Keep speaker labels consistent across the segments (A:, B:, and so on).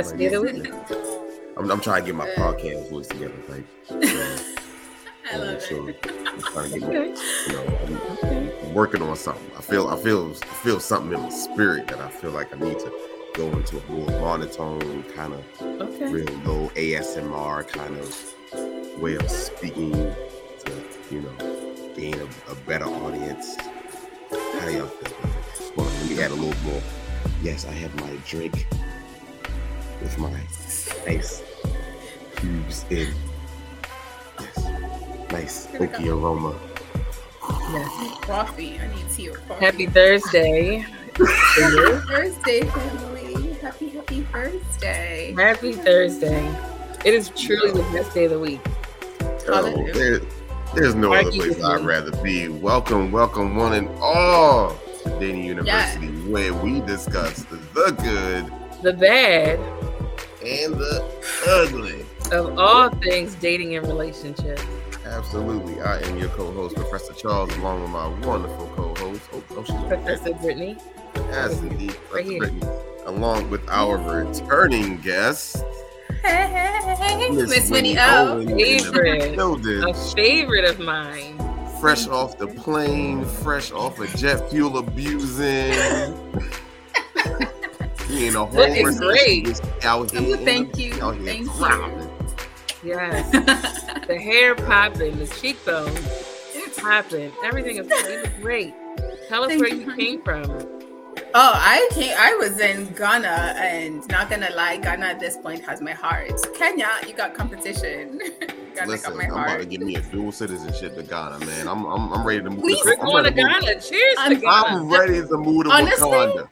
A: Best of.
B: I'm, I'm trying to get my podcast voice together. Like,
C: I love
B: sure
C: it.
B: I'm trying to get,
A: Okay.
B: you know, I'm,
A: Okay.
B: I'm working on something. I feel, I feel, I feel something in my spirit that I feel like I need to go into a more monotone kind of
A: Okay.
B: real low ASMR kind of way of speaking to, you know, gain a, a better audience. How y'all feel? Well, let me add a little more. Yes, I have my drink with my nice cubes in. Yes, nice oaky aroma.
A: Yes.
C: Coffee. I need tea or coffee.
A: Happy Thursday.
C: Happy Thursday, family. Happy, happy Thursday.
A: Happy Thursday. It is truly the best day of the week.
B: Oh, there- there's no other place I'd
A: me.
B: rather be. Welcome, welcome, one and all to Dating University, where we discuss the good
A: The bad
B: and the ugly.
A: of all things dating and relationships.
B: Absolutely. I am your co-host, Professor Charles, along with my wonderful co-host. Oh, oh
A: Professor Brittany.
B: Yes, indeed.
A: Right.
B: Brittany, along with our returning guest,
C: Hey,
B: Miss
C: Winnie O.
A: Favorite. A favorite of mine.
B: fresh off the plane, fresh off of jet fuel abusing. He ain't a whole
A: Looking
B: rest
A: great.
B: out here.
C: Oh, thank you,
B: Out here
C: thank you.
B: grinding.
A: Yes. The hair popping, the cheekbones popping. Everything is great. Tell us
C: Thank
A: where
C: you,
A: you
C: honey.
A: came from.
C: Oh, I came. I was in Ghana, and not gonna lie, Ghana at this point has my heart. Kenya, you got competition. Ghana
B: Listen,
C: got my
B: I'm about to give me a dual citizenship to Ghana, man. I'm I'm, I'm ready to move.
C: Please.
B: to, I'm
A: going to
B: ready move-
A: Ghana. Cheers to
C: I'm-
A: Ghana.
B: I'm ready to move to
C: Honestly,
B: Wakanda.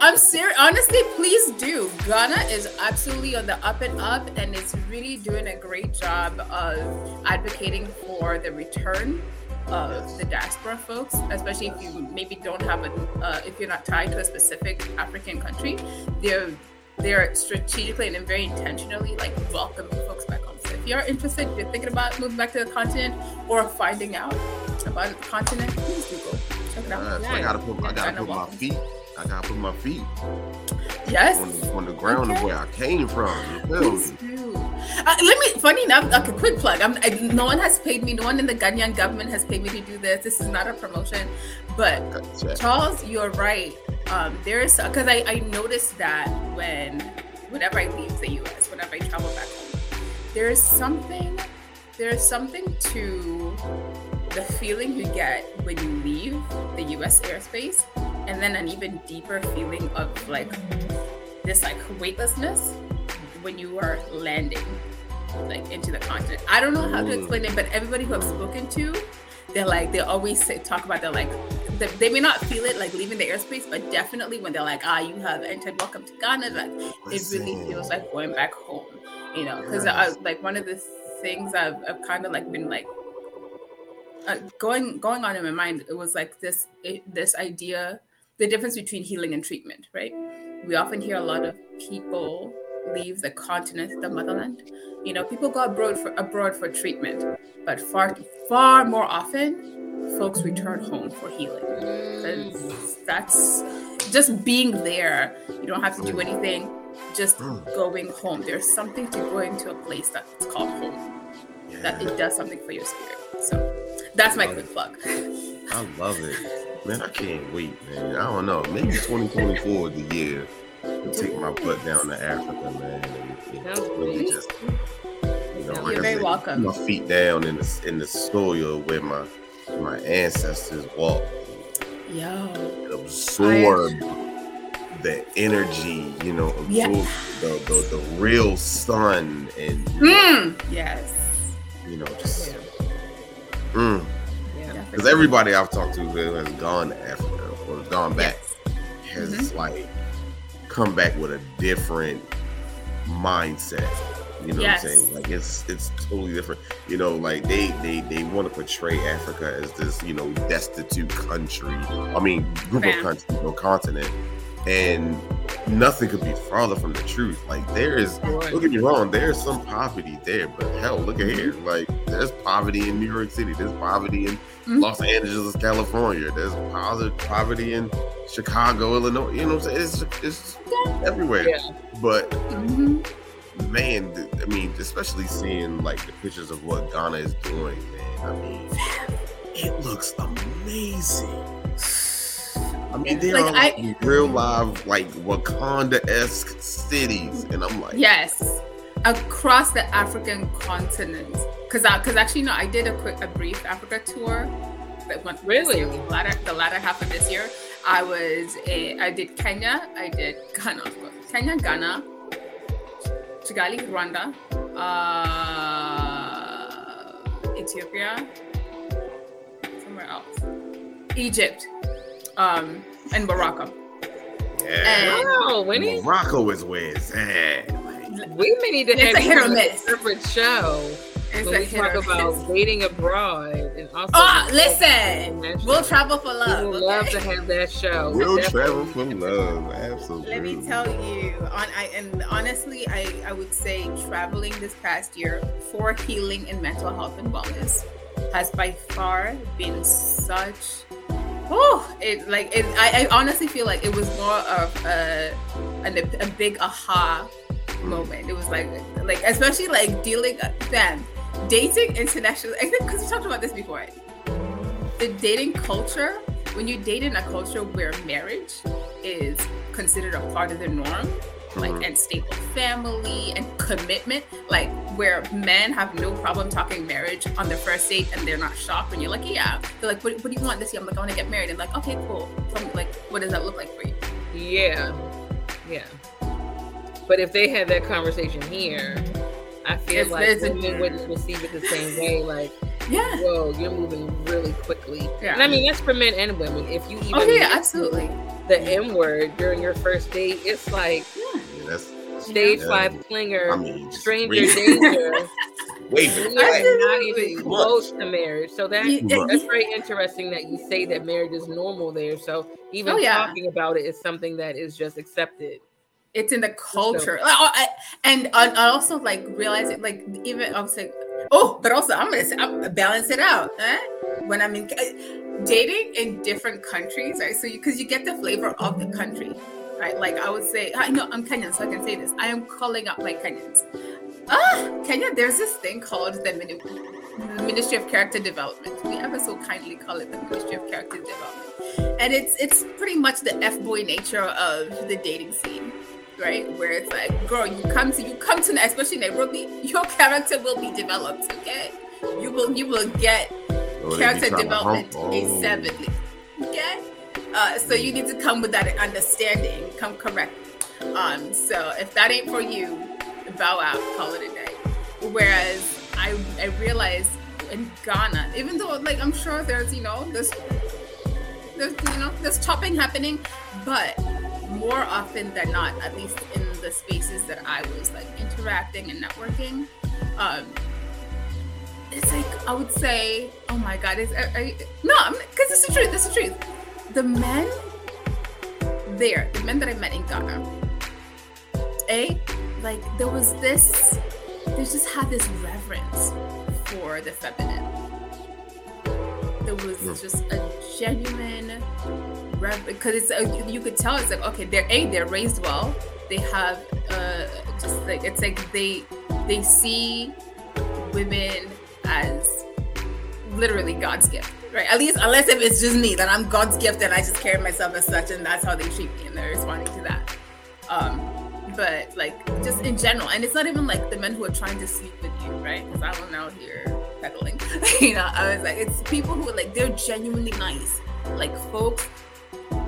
C: I'm serious. Honestly, please do. Ghana is absolutely on the up and up, and it's really doing a great job of advocating for the return of the diaspora folks, especially if you maybe don't have a, uh, if you're not tied to a specific African country. They're they're strategically and very intentionally like welcoming folks back home. So if you're interested, if you're thinking about moving back to the continent or finding out about the continent, please Google. Check it out.
B: Yes, I gotta put I gotta put my feet. I gotta put my feet
C: Yes.
B: on the, on the ground of where I came from. You feel
C: Please
B: me?
C: do. Uh, let me. Funny enough, okay, quick plug. I'm, I, no one has paid me. No one in the Ghanaian government has paid me to do this. This is not a promotion, but
B: Check.
C: Charles, you're right. Um, there's because I, I noticed that when whenever I leave the U.S., whenever I travel back home, there's something. There's something to the feeling you get when you leave the U.S. airspace, and then an even deeper feeling of like this like weightlessness when you are landing like into the continent. I don't know how to explain it, but everybody who I've spoken to, they're like they always say, talk about they're like they, they may not feel it like leaving the airspace, but definitely when they're like, ah, you have entered, welcome to Ghana, like it really feels like going back home, you know? Because like one of the things I've, I've kind of like been like uh, going going on in my mind, it was like this it, this idea, the difference between healing and treatment, right? We often hear a lot of people leave the continent, the motherland. You know, people go abroad for abroad for treatment, but far far more often, folks return home for healing. That's, that's just being there. You don't have to do anything. Just going home. There's something to going to a place that's called home. That it does something for your spirit. So that's my quick plug.
B: I love it. Man, I can't wait, man. I don't know. Maybe 2024 is the year to take my butt down to Africa, man. And, and
A: Sounds
B: really just, you know,
A: You're
B: I
C: very
B: said,
C: welcome.
B: Put my feet down in the in the soil where my my ancestors walked.
C: Yo.
B: and absorb the energy, you know, absorb
C: Yeah.
B: the, the the real sun and
C: Mm. Yes.
B: you know just
A: Yeah.
B: Mm.
A: Yeah.
B: because everybody I've talked to who has gone to Africa or gone back
C: Yes.
B: has
C: Mm-hmm.
B: like come back with a different mindset. You know
C: Yes.
B: what I'm saying? Like it's it's totally different. You know, like they they they want to portray Africa as this you know destitute country. I mean, group
C: Fam.
B: of countries, no continent, and nothing could be farther from the truth. Like there is, don't get me wrong, there's some poverty there, but hell, look at here. Like there's poverty in New York City, there's poverty in mm-hmm. Los Angeles, California, there's poverty in Chicago, Illinois. You know what I'm saying? It's it's everywhere. Yeah. But mm-hmm. man, I mean, especially seeing like the pictures of what Ghana is doing, man. I mean, it looks amazing. I mean, they like, are I, real live, like Wakanda esque cities, and I'm like,
C: yes, across the African continent. Because, because actually, no, I did a quick, a brief Africa tour.
A: That went really
C: the latter, the latter half of this year. I was, a, I did Kenya, I did Ghana, Kenya, Ghana, Kigali, Rwanda, uh, Ethiopia, somewhere else, Egypt um, and Morocco.
B: Yeah. And wow, Winnie? Morocco is where it's at.
A: We may need to it's have a, a separate show. It's when we talk about dating abroad and also.
C: Oh, listen, we'll travel for love.
A: We would okay? love to have that show.
B: We'll travel for love, absolutely.
C: Let me tell you, on I and honestly, I I would say traveling this past year for healing and mental health and wellness has by far been such oh, it like it. I, I, honestly feel like it was more of a a, a big aha moment. It was like like especially like dealing then dating internationally. I think because we talked about this before. The dating culture when you date in a culture where marriage is considered a part of the norm like mm-hmm. and stable family and commitment. Like where men have no problem talking marriage on their first date and they're not shocked when you're like yeah. They're like what, what do you want this year? I'm like i want to get married. And like okay cool. Tell me, like what does that look like for you?
A: Yeah. Yeah. But if they had that conversation here i feel it's, like it's women wouldn't receive it the same way like yeah whoa you're moving really quickly yeah and i mean that's for men and women if you even
C: oh yeah absolutely
A: the M word during your first date, it's like yeah, that's stage yeah. five clinger, I mean, stranger danger.
B: Wait,
A: not even close to marriage. So that, that's very interesting that you say that marriage is normal there. So even oh, yeah. talking about it is something that is just accepted.
C: It's in the culture, so, oh, and I also like realizing, like even I was like, oh, but also I'm gonna say, I'm, balance it out. Eh? When I'm in dating in different countries, right? So because you, you get the flavor of the country, right? Like I would say, I know I'm Kenyan, so I can say this. I am calling up my Kenyans. Ah, Kenya, there's this thing called the Ministry of Character Development. We ever so kindly call it the Ministry of Character Development, and it's it's pretty much the f boy nature of the dating scene right? Where it's like, girl, you come to you come to especially Nairobi, your character will be developed, okay? You will you will get Oh, character development oh. seventy. Okay, uh, so you need to come with that understanding, come correct. Um, so if that ain't for you, bow out, call it a day. Whereas I I realized in Ghana, even though like I'm sure there's you know there's there's you know there's chopping happening, but more often than not, at least in the spaces that I was like interacting and networking, um, it's like I would say, oh my god, is no, because it's the truth. It's the truth. The men there, the men that I met in Ghana, a like there was this, they just had this reverence for the feminine. There was hmm. just a genuine because it's uh, you could tell it's like okay, they're a they're raised well. They have uh just like it's like they they see women as literally God's gift, right? At least, unless if it's just me, that I'm God's gift and I just carry myself as such, and that's how they treat me, and they're responding to that. Um, but like just in general, and it's not even like the men who are trying to sleep with you, right? Because I don't know here peddling, you know. I was like, it's people who are like they're genuinely nice, like folks.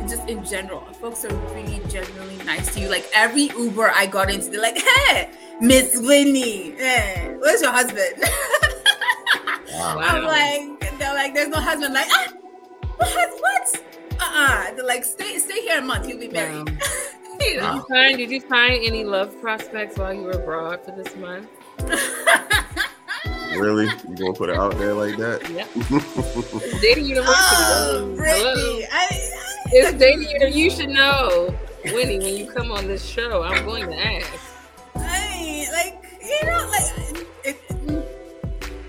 C: Just in general, folks are really genuinely nice to you. Like every Uber I got into, they're like, "Hey, Miss Winnie, hey, where's your husband?" Wow. I'm like, they're like, there's no husband. Like, ah, what? What? Uh-uh. They're like, stay, stay here a month. You'll be married. Wow.
A: you know? did, you find, did you find any love prospects while you were abroad for this month?
B: really? You gonna put it out there like that?
A: Yeah. dating university. Oh, Brittany, I, I, it's dating university. You should know. Winnie, when you come on this show, I'm going to ask.
C: I like you know, like it,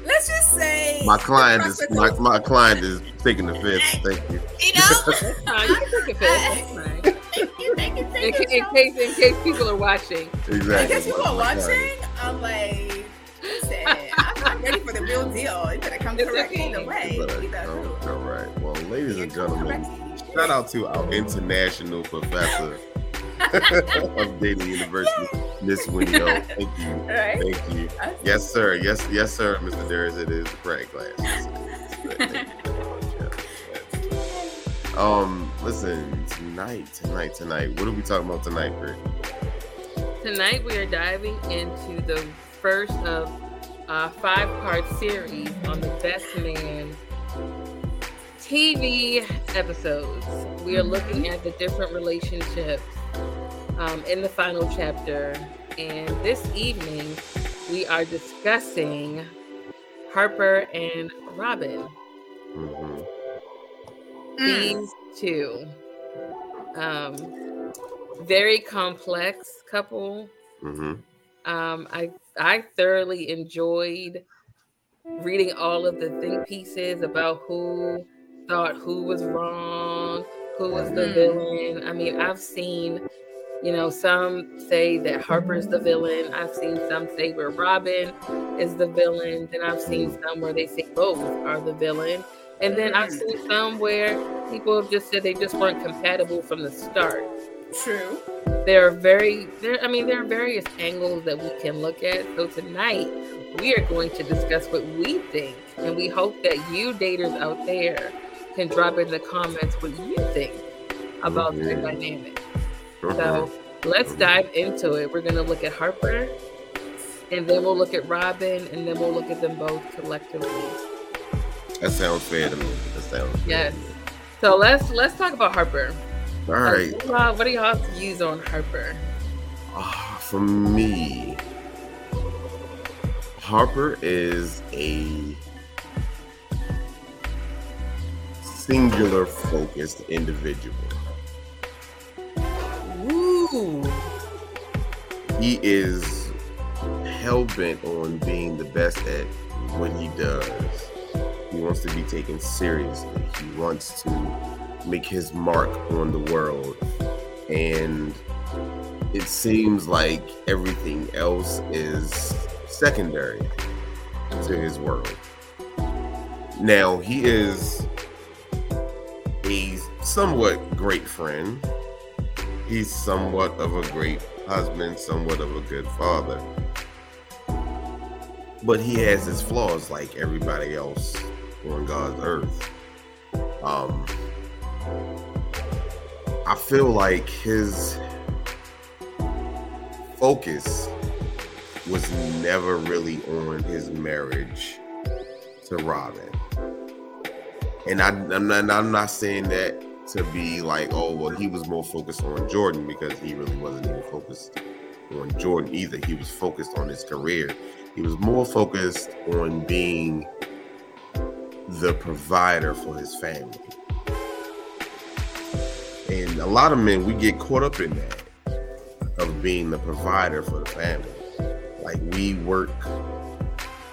C: let's just say
B: my client is my, my client is taking the fifth. Thank you. You know,
C: you take a
A: In, in, case in case people are watching.
B: Exactly.
C: In case people are watching, I'm like, listen, I'm, I'm ready for the real deal. You better come correct okay. either way.
B: all right. Well, ladies and gentlemen, shout out to our international professor of Dating University, Miss Winnie Thank you. Right? Thank you. Yes, sir. Yes, yes, sir, Mr. Darius. It is the credit class. Um, listen, tonight, tonight, tonight. What are we talking about tonight, Britt?
A: Tonight we are diving into the first of a five-part series on the Best Man TV episodes. We are looking at the different relationships um, in the final chapter. And this evening, we are discussing Harper and Robin. Mm-hmm. These two. Um, very complex couple. Mm-hmm. Um, I I thoroughly enjoyed reading all of the think pieces about who thought who was wrong, who was the mm-hmm. villain. I mean, I've seen you know, some say that Harper's the villain. I've seen some say where Robin is the villain. Then I've seen some where they say both are the villain. And then I've mm. seen some where people have just said they just weren't compatible from the start.
C: True.
A: There are very there I mean there are various angles that we can look at. So tonight we are going to discuss what we think. And we hope that you daters out there can drop in the comments what you think about mm-hmm. the dynamic. So uh-huh. let's mm-hmm. dive into it. We're going to look at Harper, and then we'll look at Robin, and then we'll look at them both collectively.
B: That sounds fair to me. That sounds
A: yes. So let's let's talk about Harper.
B: All right.
A: What, do y'all views on Harper?
B: Uh, for me, Harper is a singular focused individual. Ooh. He is hell bent on being the best at what he does. He wants to be taken seriously. He wants to make his mark on the world. And it seems like everything else is secondary to his world. Now, he is a somewhat great friend he's somewhat of a great husband, somewhat of a good father. But he has his flaws like everybody else on God's earth. Um, I feel like his focus was never really on his marriage to Robin. And I, am not, I'm not saying that to be like, oh, well, he was more focused on Jordan because he really wasn't even focused on Jordan either. He was focused on his career. He was more focused on being the provider for his family. And a lot of men, we get caught up in that of being the provider for the family. Like we work,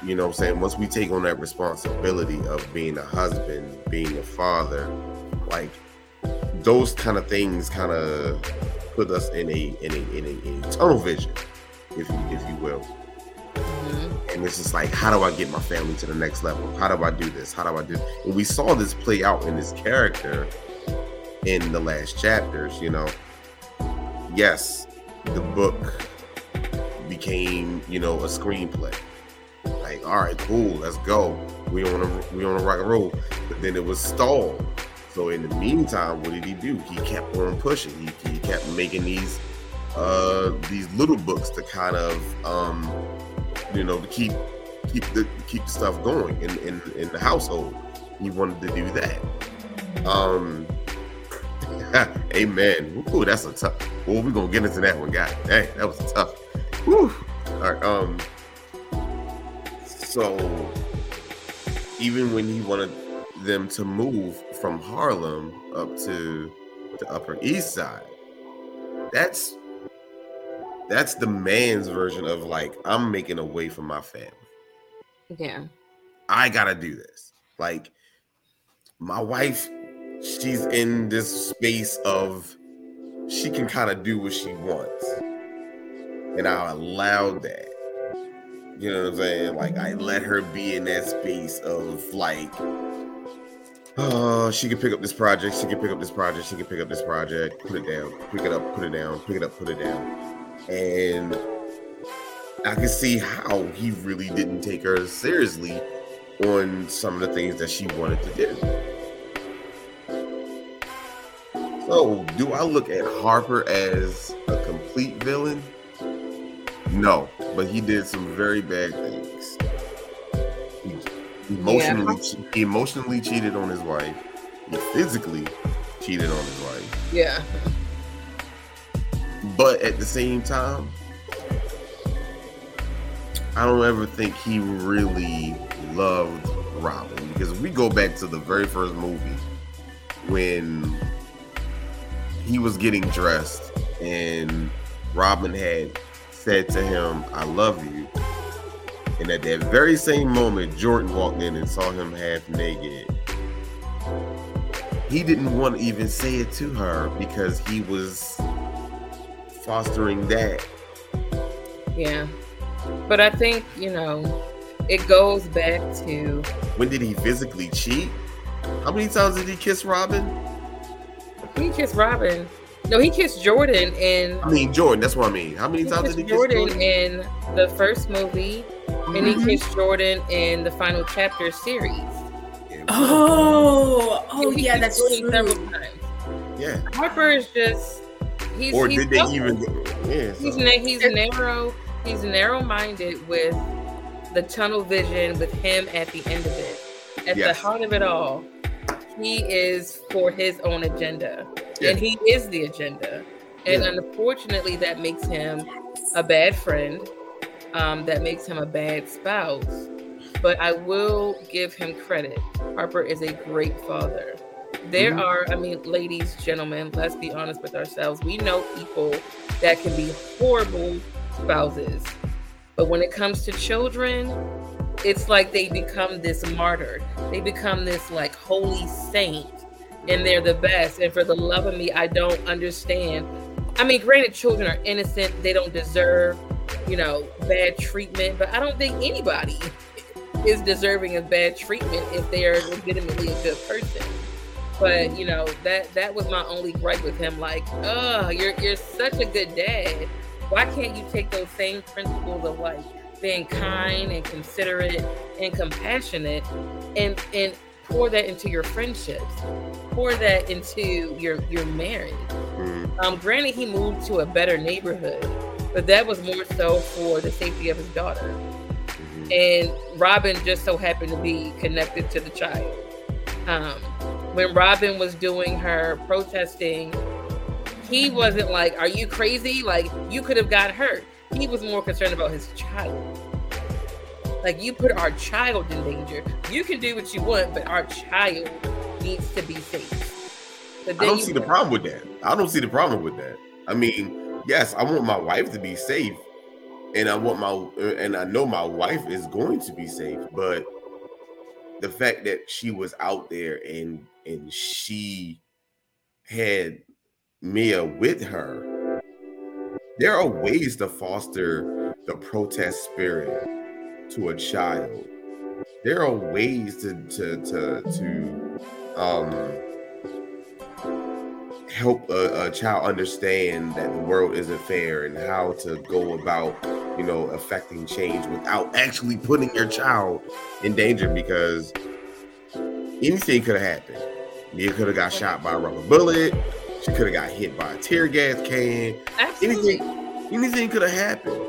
B: you know I'm saying? Once we take on that responsibility of being a husband, being a father, like those kind of things kind of put us in a in a, in a, in a tunnel vision, if if you will. And it's just like, how do I get my family to the next level? How do I do this? How do I do? And we saw this play out in this character in the last chapters. You know, yes, the book became you know a screenplay. Like, all right, cool, let's go. We on a we on a rock and roll. But then it was stalled so in the meantime, what did he do? He kept on pushing. He, he kept making these uh these little books to kind of um you know to keep keep the keep the stuff going in in, in the household. He wanted to do that. Um Amen. Ooh, that's a tough. Well, we're gonna get into that one, guy. Hey, that was tough. Whew. All right. Um. So even when he wanted them to move from Harlem up to the Upper East Side. that's that's the man's version of like I'm making a way for my family.
A: Yeah.
B: I gotta do this. Like my wife, she's in this space of she can kind of do what she wants. And I allowed that. You know what I'm saying? Like I let her be in that space of like, oh, she can pick up this project, she can pick up this project, she can pick up this project, put it down, pick it up, put it down, pick it up, put it down. And I can see how he really didn't take her seriously on some of the things that she wanted to do. So, do I look at Harper as a complete villain? No, but he did some very bad things. He emotionally, yeah. he emotionally cheated on his wife. He physically cheated on his wife.
A: Yeah.
B: But at the same time, I don't ever think he really loved Robin because we go back to the very first movie when he was getting dressed and Robin had said to him, I love you. And at that very same moment, Jordan walked in and saw him half naked. He didn't want to even say it to her because he was fostering that.
A: Yeah. But I think, you know, it goes back to
B: when did he physically cheat? How many times did he kiss Robin?
A: He kissed Robin no, he kissed Jordan in.
B: I mean Jordan. That's what I mean. How many times did he kiss Jordan, Jordan?
A: in the first movie, mm-hmm. and he mm-hmm. kissed Jordan in the final chapter series.
C: Oh, oh yeah, that's true. Several
B: times. Yeah.
A: Harper is just. He's,
B: or
A: he's
B: did they even? Yeah.
A: So. He's na- he's narrow. He's narrow-minded with the tunnel vision with him at the end of it. At yes. the heart of it all, he is for his own agenda yeah. and he is the agenda. And yeah. unfortunately, that makes him a bad friend. Um, that makes him a bad spouse. But I will give him credit. Harper is a great father. There mm-hmm. are, I mean, ladies, gentlemen, let's be honest with ourselves. We know people that can be horrible spouses. But when it comes to children, it's like they become this martyr. They become this like holy saint and they're the best. And for the love of me, I don't understand. I mean, granted, children are innocent, they don't deserve, you know, bad treatment, but I don't think anybody is deserving of bad treatment if they are legitimately a good person. But you know, that that was my only gripe with him. Like, oh, you're you're such a good dad. Why can't you take those same principles of like being kind and considerate and compassionate and and pour that into your friendships, pour that into your your marriage. Mm-hmm. Um, granted, he moved to a better neighborhood, but that was more so for the safety of his daughter. Mm-hmm. And Robin just so happened to be connected to the child. Um, when Robin was doing her protesting, he wasn't like, "Are you crazy? Like you could have got hurt." He was more concerned about his child. Like you put our child in danger. You can do what you want, but our child needs to be safe.
B: I don't see the problem with that. I don't see the problem with that. I mean, yes, I want my wife to be safe, and I want my and I know my wife is going to be safe, but the fact that she was out there and and she had Mia with her, there are ways to foster the protest spirit to a child. There are ways to to to, to um, help a, a, child understand that the world isn't fair and how to go about you know affecting change without actually putting your child in danger because anything could have happened. Mia could have got shot by a rubber bullet. She could have got hit by a tear gas can. Absolutely. Anything, anything could have happened.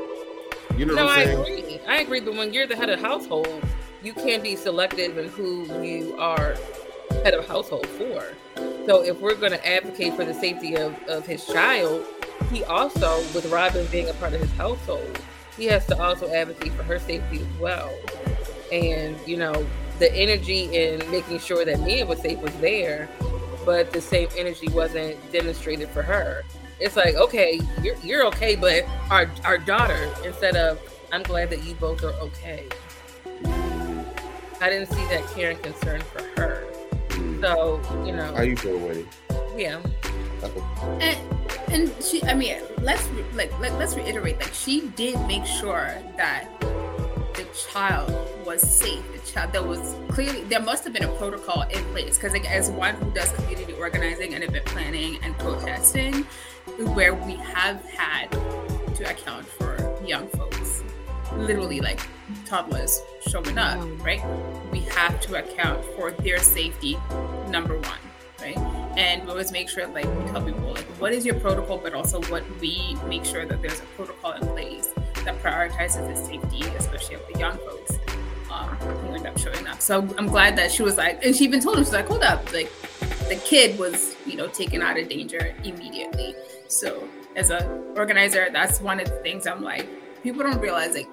B: You know no, what I'm saying?
A: I agree. I agree. But when you're the head of household, you can't be selective in who you are head of household for. So if we're going to advocate for the safety of, of his child, he also, with Robin being a part of his household, he has to also advocate for her safety as well. And, you know, the energy in making sure that Mia was safe was there, but the same energy wasn't demonstrated for her it's like okay, you're you're okay, but our our daughter instead of I'm glad that you both are okay. I didn't see that care and concern for her. So you know,
B: how you feel, Winnie?
A: Yeah.
C: And and she, I mean, let's like let, let's reiterate, like she did make sure that the child was safe. The child there was clearly there must have been a protocol in place because like, as one who does community organizing and event planning and protesting, where we have had to account for young folks, literally like toddlers showing up, right? We have to account for their safety, number one, right? And we always make sure, like, we tell people, like, what is your protocol, but also what we make sure that there's a protocol in place that prioritizes the safety, especially of the young folks um, who end up showing up. So I'm glad that she was like, and she even told him, she's like, hold up, like, the kid was, you know, taken out of danger immediately. So as an organizer, that's one of the things I'm like, people don't realize, like,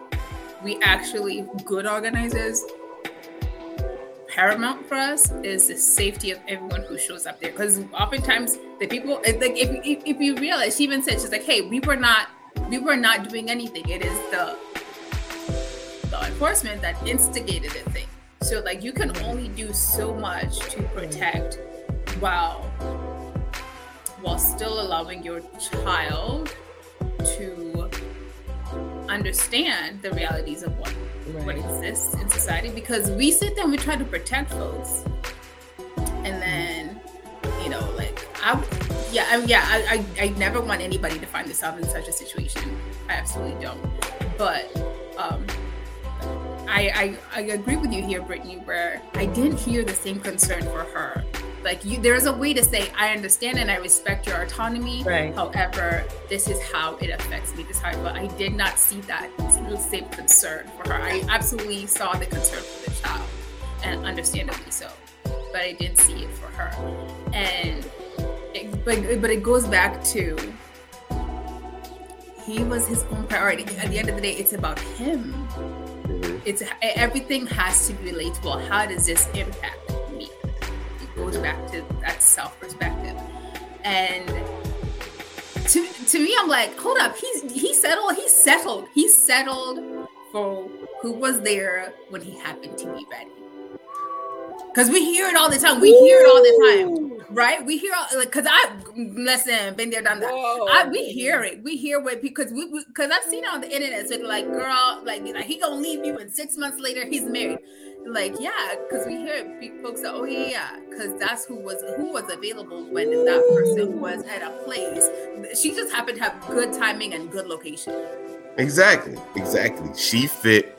C: we actually good organizers paramount for us is the safety of everyone who shows up there. Because oftentimes the people like if, if, if you realize she even said she's like hey we were not we were not doing anything. It is the the enforcement that instigated the thing. So like you can only do so much to protect while while still allowing your child to understand the realities of what right. what exists in society because we sit there and we try to protect folks. And then you know like i yeah I, yeah I, I, I never want anybody to find themselves in such a situation. I absolutely don't. But um I, I, I agree with you here, Brittany, where I didn't hear the same concern for her like you there's a way to say i understand and i respect your autonomy. Right. however this is how it affects me this how but i did not see that same concern for her. I absolutely saw the concern for the child and understandably so but i didn't see it for her. And it, but, but it goes back to he was his own priority. At the end of the day it's about him. Mm-hmm. it's everything has to be relatable. How does this impact goes mm-hmm. back to that self perspective. And to to me, I'm like, hold up, he's he settled, he settled, he settled for who was there when he happened to be ready. Cause we hear it all the time. We Ooh. hear it all the time, right? We hear all, like, cause I listen, been there, done that. I, we hear it. We hear what because we because I've seen it on the internet. So like, girl, like, like he gonna leave you, and six months later he's married like yeah because we hear folks say oh yeah because that's who was who was available when that person was at a place she just happened to have good timing and good location
B: exactly exactly she fit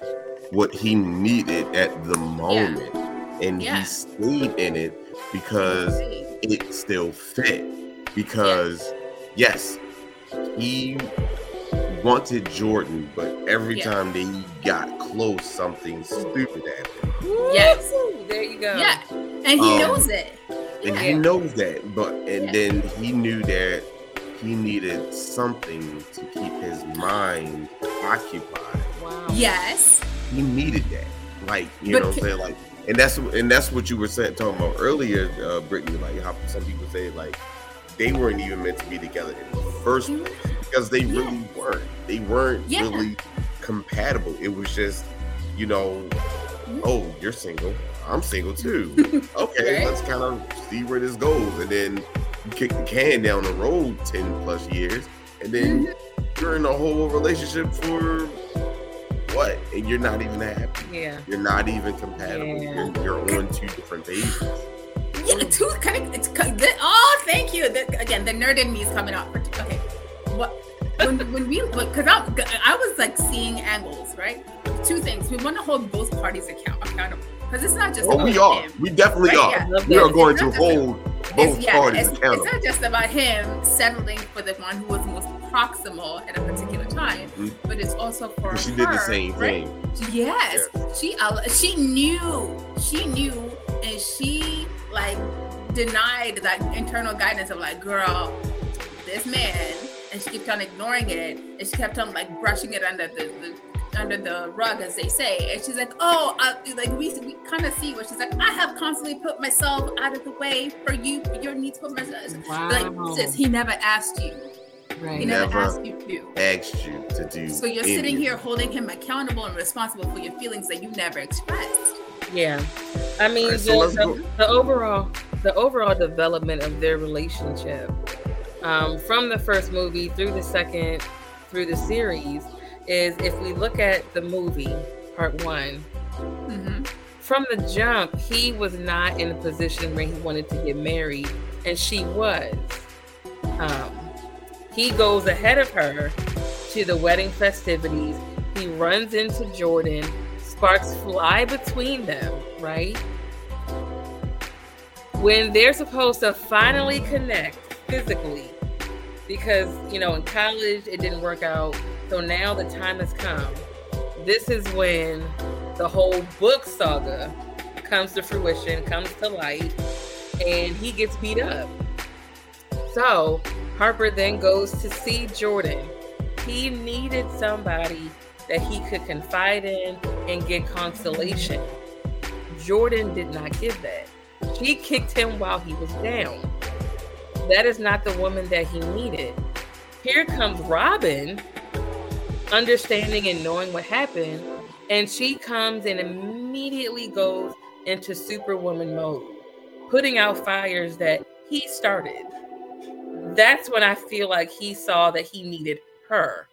B: what he needed at the moment yeah. And yeah. he stayed in it because it still fit because yeah. yes he wanted jordan but every time they got close something stupid happened
C: Yes.
A: There you go.
C: Yeah. And he um, knows it.
B: And yeah. he knows that. But and yeah. then he knew that he needed something to keep his mind occupied.
C: Wow. Yes.
B: He needed that. Like, you but know what I'm saying? Like and that's and that's what you were saying talking about earlier, uh, Brittany, like how some people say like they weren't even meant to be together in the first mm-hmm. place because they yeah. really weren't. They weren't yeah. really compatible. It was just, you know, oh, you're single. I'm single too. Okay, right? let's kind of see where this goes. And then you kick the can down the road 10 plus years, and then mm-hmm. you're in a whole relationship for what? And you're not even happy.
A: Yeah.
B: You're not even compatible. Yeah. You're, you're on two different pages.
C: Yeah, two kind of, it's oh, thank you. The, again, the nerd in me is coming out. Okay. What? When, when we, because I, I was like seeing angles, right? two things. We want to hold both parties account- accountable because it's not just.
B: Oh, we are. Him, we definitely right? are. Yeah. We are going to hold both yeah, parties
C: it's,
B: accountable.
C: It's not just about him settling for the one who was most proximal at a particular time, mm-hmm. but it's also for her.
B: she
C: her,
B: did the same right?
C: thing. Yes, yeah. she she knew, she knew, and she like denied that internal guidance of like, girl, this man, and she kept on ignoring it, and she kept on like brushing it under the, the under the rug, as they say. And she's like, "Oh, I, like we we kind of see what she's like. I have constantly put myself out of the way for you, for your needs, for myself. Wow. Like, sis, he never asked you.
B: Right. He never, never asked you to. Asked you to do.
C: So you're anything. sitting here holding him accountable and responsible for your feelings that you never expressed.
A: Yeah, I mean right, so the, the, the, overall the overall development of their relationship um, from the first movie through the second through the series is if we look at the movie part one. Mm-hmm. From the jump, he was not in a position where he wanted to get married, and she was. Um, he goes ahead of her to the wedding festivities. He runs into Jordan. Sparks fly between them, right? When they're supposed to finally connect physically, because, you know, in college it didn't work out. So now the time has come. This is when the whole book saga comes to fruition, comes to light, and he gets beat up. So Harper then goes to see Jordan. He needed somebody that he could confide in and get consolation. Jordan did not give that. She kicked him while he was down. That is not the woman that he needed. Here comes Robin, understanding and knowing what happened, and she comes and immediately goes into superwoman mode, putting out fires that he started that's when I feel like he saw that he needed her.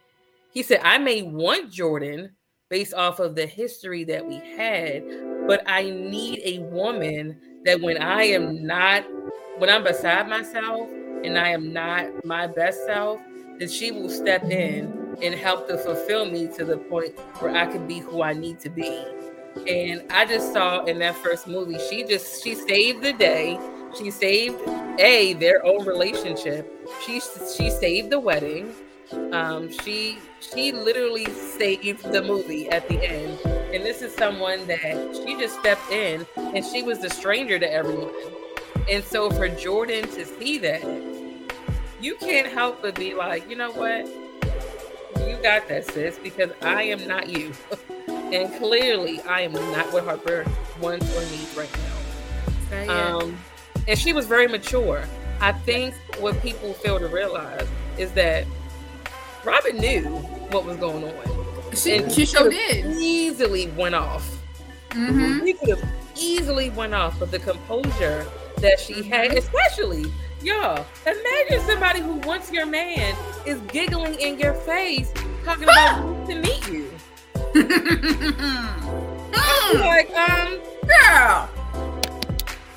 A: He said, I may want Jordan based off of the history that we had, but I need a woman that when I am not, when I'm beside myself and I am not my best self, that she will step in and help to fulfill me to the point where I can be who I need to be. And I just saw in that first movie, she just she saved the day she saved a their own relationship. She she saved the wedding. Um, she she literally saved the movie at the end. And this is someone that she just stepped in and she was the stranger to everyone. And so for Jordan to see that, you can't help but be like, you know what? You got that, sis, because I am not you. and clearly I am not what Harper wants or needs right now. Um, and she was very mature. I think what people fail to realize is that Robin knew what was going on.
C: She, and she sure did.
A: Easily went off. Mm-hmm. She could have easily went off, but the composure that she had, mm-hmm. especially y'all, imagine somebody who wants your man is giggling in your face, talking about to meet you. like, um,
C: girl,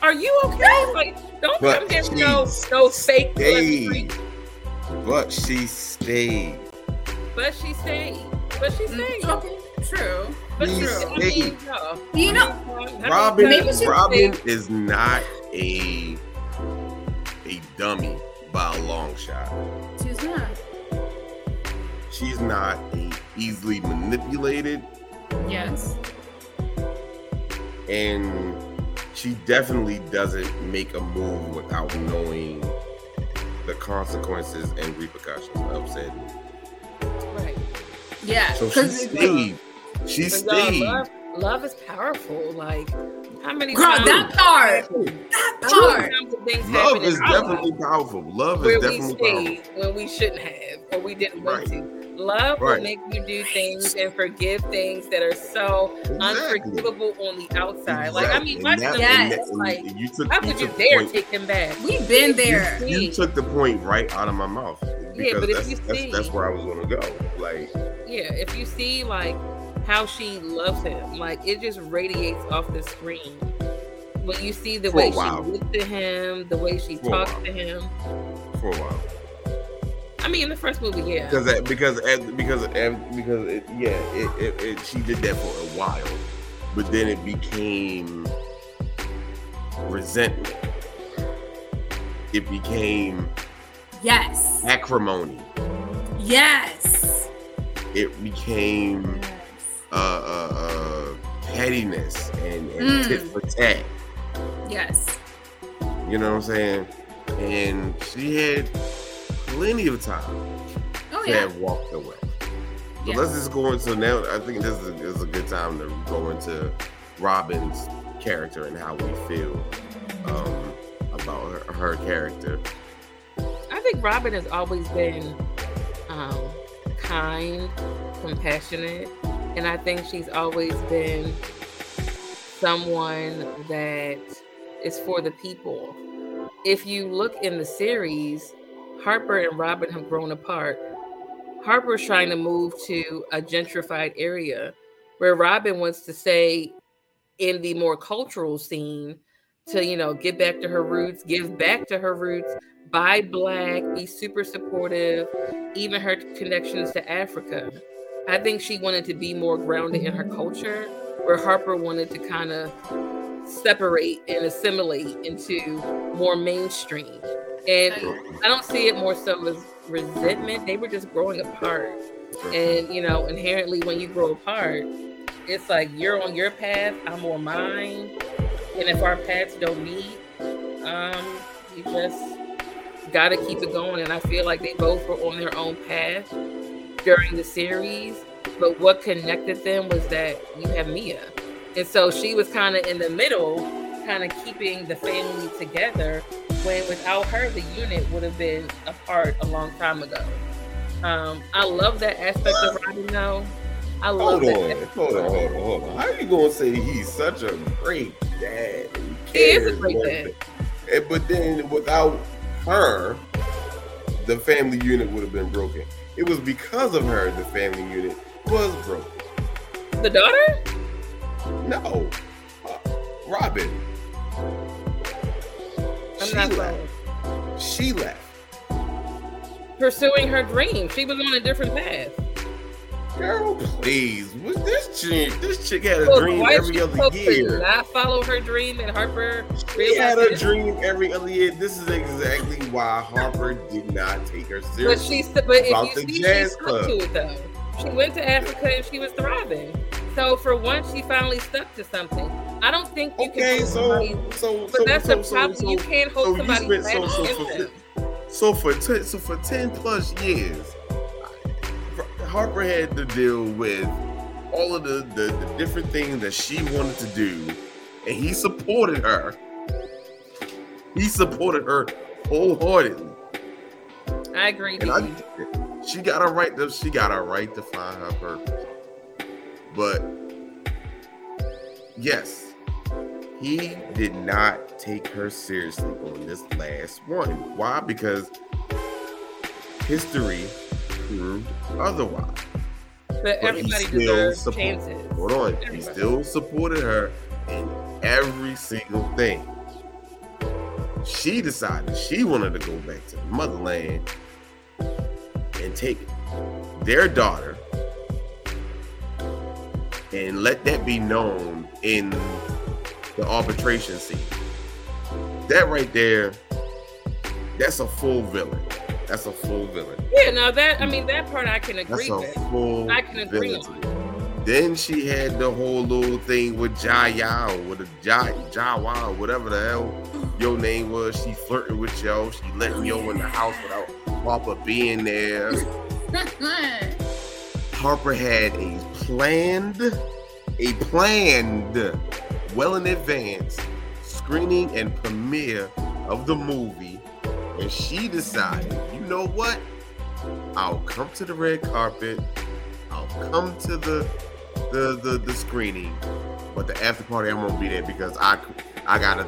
A: are you okay? Like, don't but come here with no, no fake
B: stayed. But she stayed.
A: But she stayed. But she stayed.
C: Mm-hmm. True.
A: But she true.
C: I mean, no. You know,
B: Robin. Robin is not a a dummy by a long shot.
C: She's not.
B: She's not easily manipulated.
C: Yes.
B: And she definitely doesn't make a move without knowing the consequences and repercussions of said
C: Right. Yeah.
B: So she stayed. She stayed.
A: Love, love, is powerful. Like how many
C: Girl, times that part. That part.
B: Love is definitely powerful. Love is definitely powerful.
A: When we shouldn't have or we didn't want right. to. Love right. will make you do things and forgive things that are so exactly. unforgivable on the outside. Exactly. Like I mean, watching the yes. like you took, how could you, dare point, take him back?
C: We've been there.
B: You, you, took the point right out of my mouth.
A: Yeah, but if you
B: that's,
A: see,
B: that's where I was going to go. Like,
A: yeah, if you see like how she loves him, like it just radiates off the screen. When you see the way she looks at him, the way she For talks to him.
B: For a while.
A: I mean, in the first movie, yeah.
B: Because that, because because because it, yeah, it, it, it, she did that for a while, but then it became resentment. It became
C: yes
B: acrimony.
C: Yes.
B: It became yes. Uh, uh, uh, pettiness and, and mm. tit for tat.
C: Yes.
B: You know what I'm saying? And she had plenty of time
C: oh, yeah.
B: have walked away. So let's just go into now. I think this is a, this is a good time to go into Robin's character and how we feel um, about her, her character.
A: I think Robin has always been um, kind, compassionate, and I think she's always been someone that is for the people. If you look in the series, Harper and Robin have grown apart. Harper's trying to move to a gentrified area where Robin wants to stay in the more cultural scene to, you know, get back to her roots, give back to her roots, buy black, be super supportive, even her connections to Africa. I think she wanted to be more grounded in her culture, where Harper wanted to kind of separate and assimilate into more mainstream. And I don't see it more so as resentment. They were just growing apart. And, you know, inherently, when you grow apart, it's like you're on your path, I'm on mine. And if our paths don't meet, um, you just got to keep it going. And I feel like they both were on their own path during the series. But what connected them was that you have Mia. And so she was kind of in the middle, kind of keeping the family together when without her, the unit would have been apart a long time ago. Um, I love that aspect of Robin though. I love
B: hold on, hold on, hold on, hold on. How are you gonna say he's such a great dad?
A: He, he is a great dad.
B: But then without her, the family unit would have been broken. It was because of her the family unit was broken.
A: The daughter?
B: No, uh, Robin. I'm she left. Following. She left.
A: Pursuing her dream. She was on a different path.
B: Girl, please. What's this chick, this chick had a dream every other year.
A: Not follow her dream, and Harper.
B: She had a dream every other year. This is exactly why Harper did not take her seriously. But
A: she, but if you see, she stuck to it though. She went to Africa and she was thriving. So for once, she finally stuck to something. I don't think you
B: okay,
A: can.
B: So, so,
A: but
B: so,
A: that's
B: so,
A: a problem. So, you can't hold so somebody
B: so, so, for, so so for ten plus years, Harper had to deal with all of the, the, the different things that she wanted to do, and he supported her. He supported her wholeheartedly.
A: I agree. I,
B: she got a right to she got a right to find her purpose. But yes, he did not take her seriously on this last one. Why? Because history proved otherwise.
A: But, but everybody deserves support, chances.
B: Hold on. Everybody. He still supported her in every single thing. She decided she wanted to go back to the motherland and take their daughter and let that be known in the arbitration scene. That right there, that's a full villain. That's a full villain.
A: Yeah, now that I mean that part I can agree with. I can agree
B: with. Then she had the whole little thing with Jaya or with the Jai Jawa or whatever the hell your name was. She flirting with yo. She let yo in the house without Papa being there. Harper had a planned, a planned, well in advance screening and premiere of the movie, and she decided, you know what? I'll come to the red carpet. I'll come to the the the, the screening, but the after party I'm gonna be there because I I got a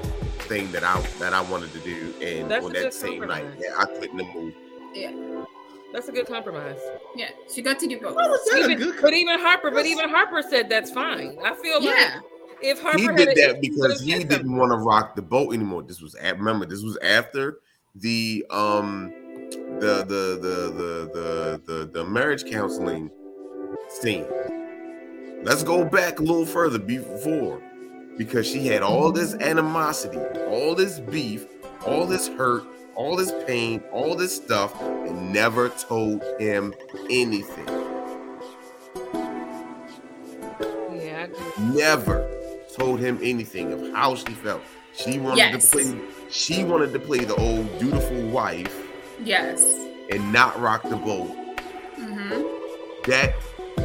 B: thing that I that I wanted to do, and That's on that same night, yeah, I couldn't move.
A: Yeah. That's a good compromise.
C: Yeah, she got to do both.
A: Even, good, but even Harper, but even Harper said that's fine. I feel yeah. like if Harper
B: he did that because he didn't want to rock the boat anymore. This was at, remember this was after the um the the the the the the, marriage counseling scene. Let's go back a little further before because she had all mm-hmm. this animosity, all this beef, all this hurt, all this pain, all this stuff, and never told him anything.
A: Yeah.
B: Never told him anything of how she felt. She wanted yes. to play. She wanted to play the old dutiful wife.
C: Yes.
B: And not rock the boat.
C: Mm-hmm.
B: That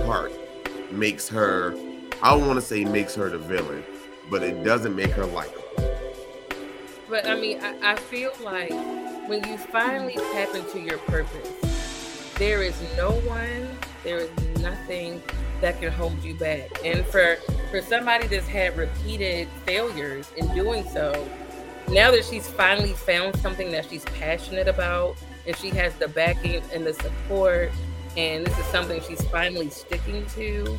B: part makes her. I don't want to say makes her the villain, but it doesn't make her likable.
A: But I mean, I, I feel like when you finally tap into your purpose, there is no one, there is nothing that can hold you back. And for for somebody that's had repeated failures in doing so, now that she's finally found something that she's passionate about and she has the backing and the support and this is something she's finally sticking to,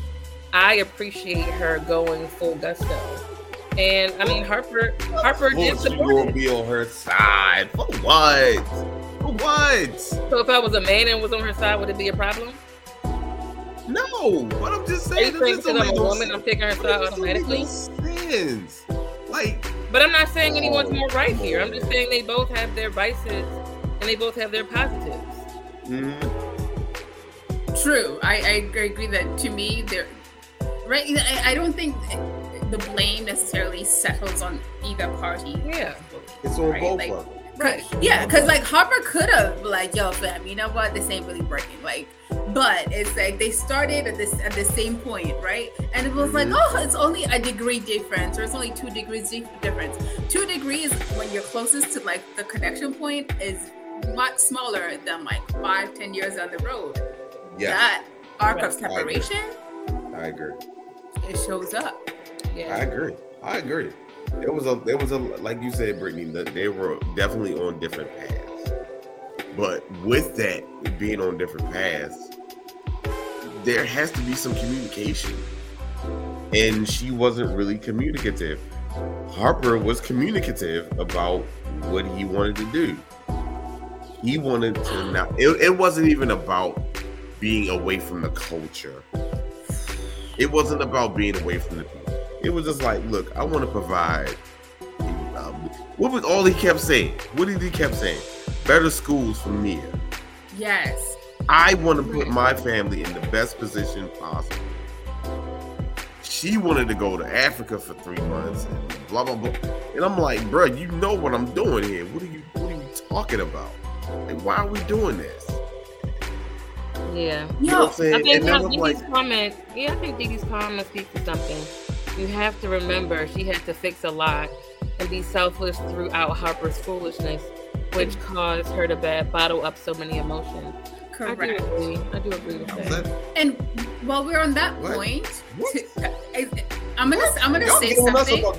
A: I appreciate her going full gusto. And I mean Harper Harper did support
B: will be on her side. For what? For what?
A: So if I was a man and was on her side, would it be a problem?
B: No, what I'm just saying.
A: Are you saying I'm a woman, I'm taking her side automatically? Sense.
B: Like,
A: but I'm not saying anyone's more right here. I'm just saying they both have their vices and they both have their positives.
C: Mm-hmm. True. I, I agree that to me, they're right. I, I don't think the blame necessarily settles on either party.
A: Yeah,
B: it's on right? both like, of them.
C: Right. Yeah, because like Harper could have like, yo, fam, you know what? This ain't really working. Like, but it's like they started at this at the same point, right? And it was mm-hmm. like, oh, it's only a degree difference, or it's only two degrees difference. Two degrees when you're closest to like the connection point is much smaller than like five, ten years down the road. Yeah. That arc of separation.
B: I agree.
C: It shows up.
B: Yeah. I agree. I agree. It was a, there was a, like you said, Brittany, that they were definitely on different paths. But with that being on different paths, there has to be some communication. And she wasn't really communicative. Harper was communicative about what he wanted to do. He wanted to not, it, it wasn't even about being away from the culture. It wasn't about being away from the people. It was just like, look, I want to provide. Um, what was all he kept saying? What did he kept saying? Better schools for Mia.
C: Yes.
B: I want to put my family in the best position possible. She wanted to go to Africa for three months and blah blah blah. And I'm like, bro, you know what I'm doing here. What are you what are you talking about? Like, why are we doing this?
A: Yeah. You know what I'm I think Didi's like, comment, yeah, I think Didi's comment speaks to something. You have to remember she had to fix a lot and be selfless throughout Harper's foolishness, which mm. caused her to bad, bottle up so many emotions. Correct. I do agree. I do agree with that.
C: And while we're on that what? point, to, I, am gonna I'm gonna Y'all say something
B: about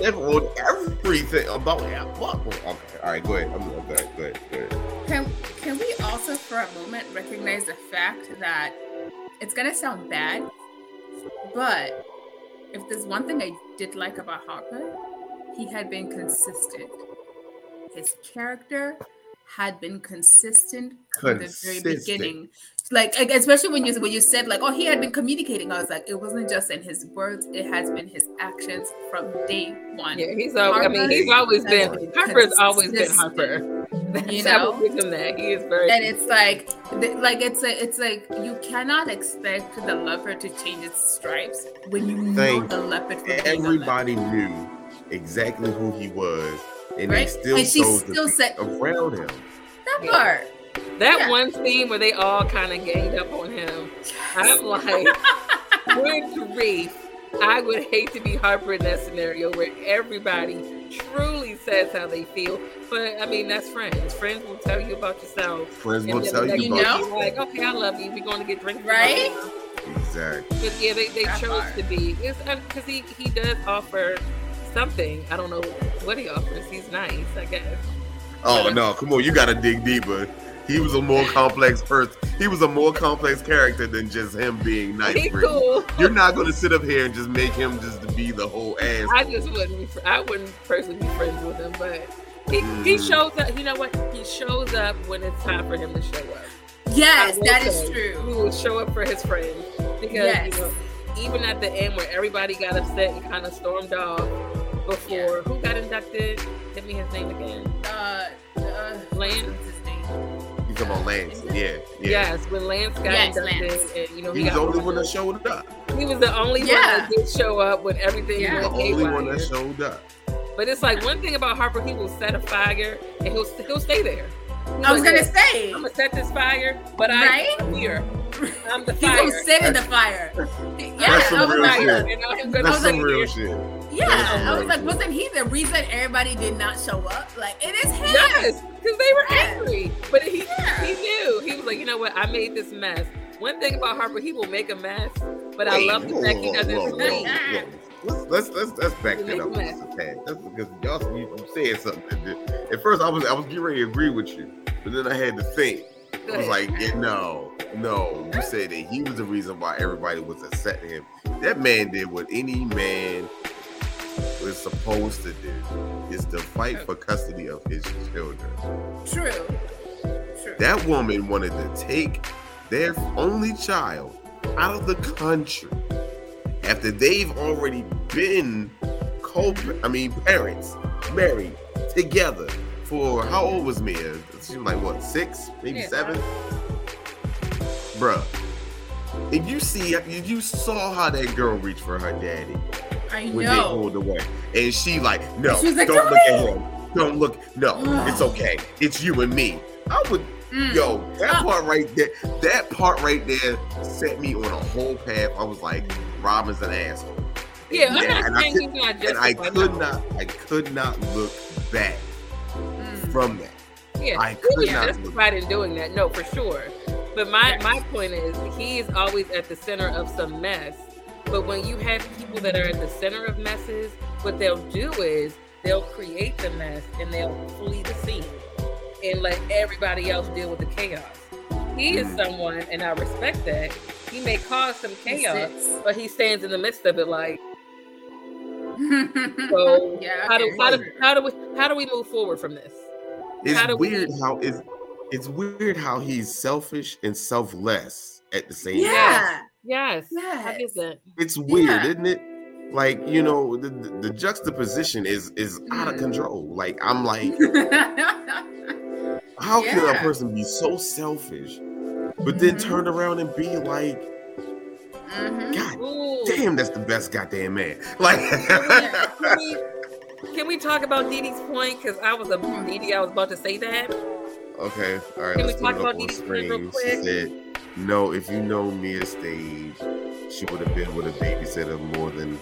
B: everything about yeah. Okay, all right, go ahead. I'm go ahead. Go ahead. Go ahead.
C: Can Can we also for a moment recognize the fact that it's gonna sound bad, but if there's one thing I did like about Harper, he had been consistent. His character had been consistent, from the very beginning. Like especially when you when you said like, oh, he had been communicating. I was like, it wasn't just in his words; it has been his actions from day one.
A: Yeah, he's always. I mean, he's always been. Harper's always been Harper. That's you know, give that. He is very.
C: And it's like, like it's a, it's like you cannot expect the leopard to change its stripes when you Thank know the leopard.
B: Everybody knew exactly who he was, and right? they still and she still said around him.
C: That yeah. part.
A: That yeah. one scene where they all kind of ganged up on him. I'm like, good grief. I would hate to be Harper in that scenario where everybody truly says how they feel. But I mean, that's friends. Friends will tell you about yourself.
B: Friends will tell you, about
C: you know,
A: like, okay, I love you. We're going to get drinks,
C: right?
B: Exactly.
A: But yeah, they, they chose to be because uh, he he does offer something. I don't know what he offers. He's nice, I guess.
B: Oh no, come on, you got to dig deeper. He was a more complex person. He was a more complex character than just him being nice. He's cool. You're not going to sit up here and just make him just to be the whole ass.
A: I just wouldn't. I wouldn't personally be friends with him, but he, mm. he shows up. You know what? He shows up when it's time for him to show up.
C: Yes, that is true.
A: He will show up for his friends because yes. you know, even at the end where everybody got upset and kind of stormed off before yeah. who got inducted? Give me his name again. Uh, uh Lance
B: talking about Lance. Yeah, yeah.
A: Yes, when Lance got yes, inducted, Lance. And, you know,
B: he,
A: he
B: was the only one that showed up.
A: He was the only yeah. one that did show up when everything yeah.
B: went The only one that showed up.
A: But it's like one thing about Harper, he will set a fire and he'll he'll stay there.
C: He's I was like, gonna say,
A: I'm gonna set this fire, but right? I'm here.
C: I'm the fire. He's gonna sit in the fire. Yeah, that's some real fire. shit. that's some like, real shit. Yeah, I was like, wasn't he the reason everybody did not show up? Like, it is him.
A: Yes, because they were angry. But he yeah. he knew. He was like, you know what? I made this mess. One thing about Harper, he will make a mess, but Wait, I love the fact he doesn't scream.
B: Let's let's let's, let's back that up a tad. That's because y'all you, you said something. At first, I was I was getting ready to agree with you, but then I had to think. I was like, yeah, no, no. You said that he was the reason why everybody was upset him. That man did what any man was supposed to do is to fight for custody of his children.
C: True.
B: True. That woman wanted to take their only child out of the country after they've already been co I mean parents married together for how old was Mia? She was like what six, maybe yeah. seven? Bruh. If you see if you saw how that girl reached for her daddy
C: I when know. they
B: pulled away. And she like, no, like, don't look at him. Don't look. No, it's okay. It's you and me. I would Mm. Yo, that uh, part right there, that part right there set me on a whole path. I was like, Robin's an asshole.
A: Yeah, I'm not saying
B: he's not And I could not, I could not look back mm. from that.
A: Yeah, I could not justified in doing that. No, for sure. But my my point is, he is always at the center of some mess. But when you have people that are at the center of messes, what they'll do is they'll create the mess and they'll flee the scene and let everybody else deal with the chaos. He is mm. someone, and I respect that. He may cause some chaos, but he stands in the midst of it like. so yeah, how do, how do how do we how do we move forward from this?
B: It's weird we, how it's it's weird how he's selfish and selfless at the same
A: yeah. time. Yes. Yes. How is it?
B: It's weird, yeah. isn't it? Like you know, the, the, the juxtaposition is is mm. out of mm. control. Like I'm like, How yeah. can a person be so selfish, but then mm-hmm. turn around and be like, mm-hmm. God Ooh. damn, that's the best goddamn man. Like,
A: can, we, can, we, talk about Dee Dee's point? Because I was a Dee Dee, I was about to say that.
B: Okay, all right. Can we talk about Dee Dee's point real quick? She said, "No, if you know Mia Stage, she would have been with a babysitter more than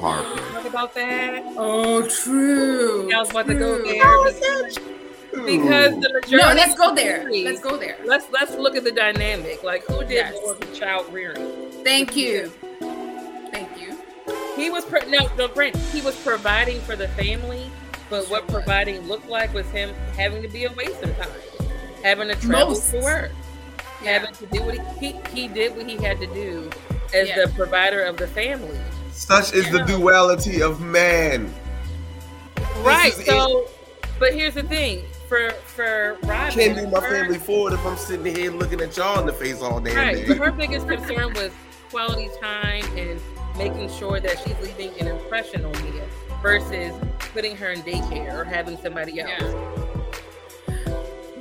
B: Harper."
A: Talk about that.
C: Oh, true.
A: I was about true. to go there because the majority.
C: No, let's go there. Let's go there.
A: Let's let's look at the dynamic. Like who did yes. more of the child rearing?
C: Thank you. Thank you.
A: He was pro- no no Brent. He was providing for the family, but sure. what providing looked like was him having to be away sometimes, having to travel Most. to work, yeah. having to do what he, he he did what he had to do as yeah. the provider of the family.
B: Such is the duality of man.
A: Right. So, it. but here's the thing: for for Robin,
B: can't be my her, family forward if I'm sitting here looking at y'all in the face all day. Right.
A: But her biggest concern was quality time and making sure that she's leaving an impression on me versus putting her in daycare or having somebody else.
C: Yeah.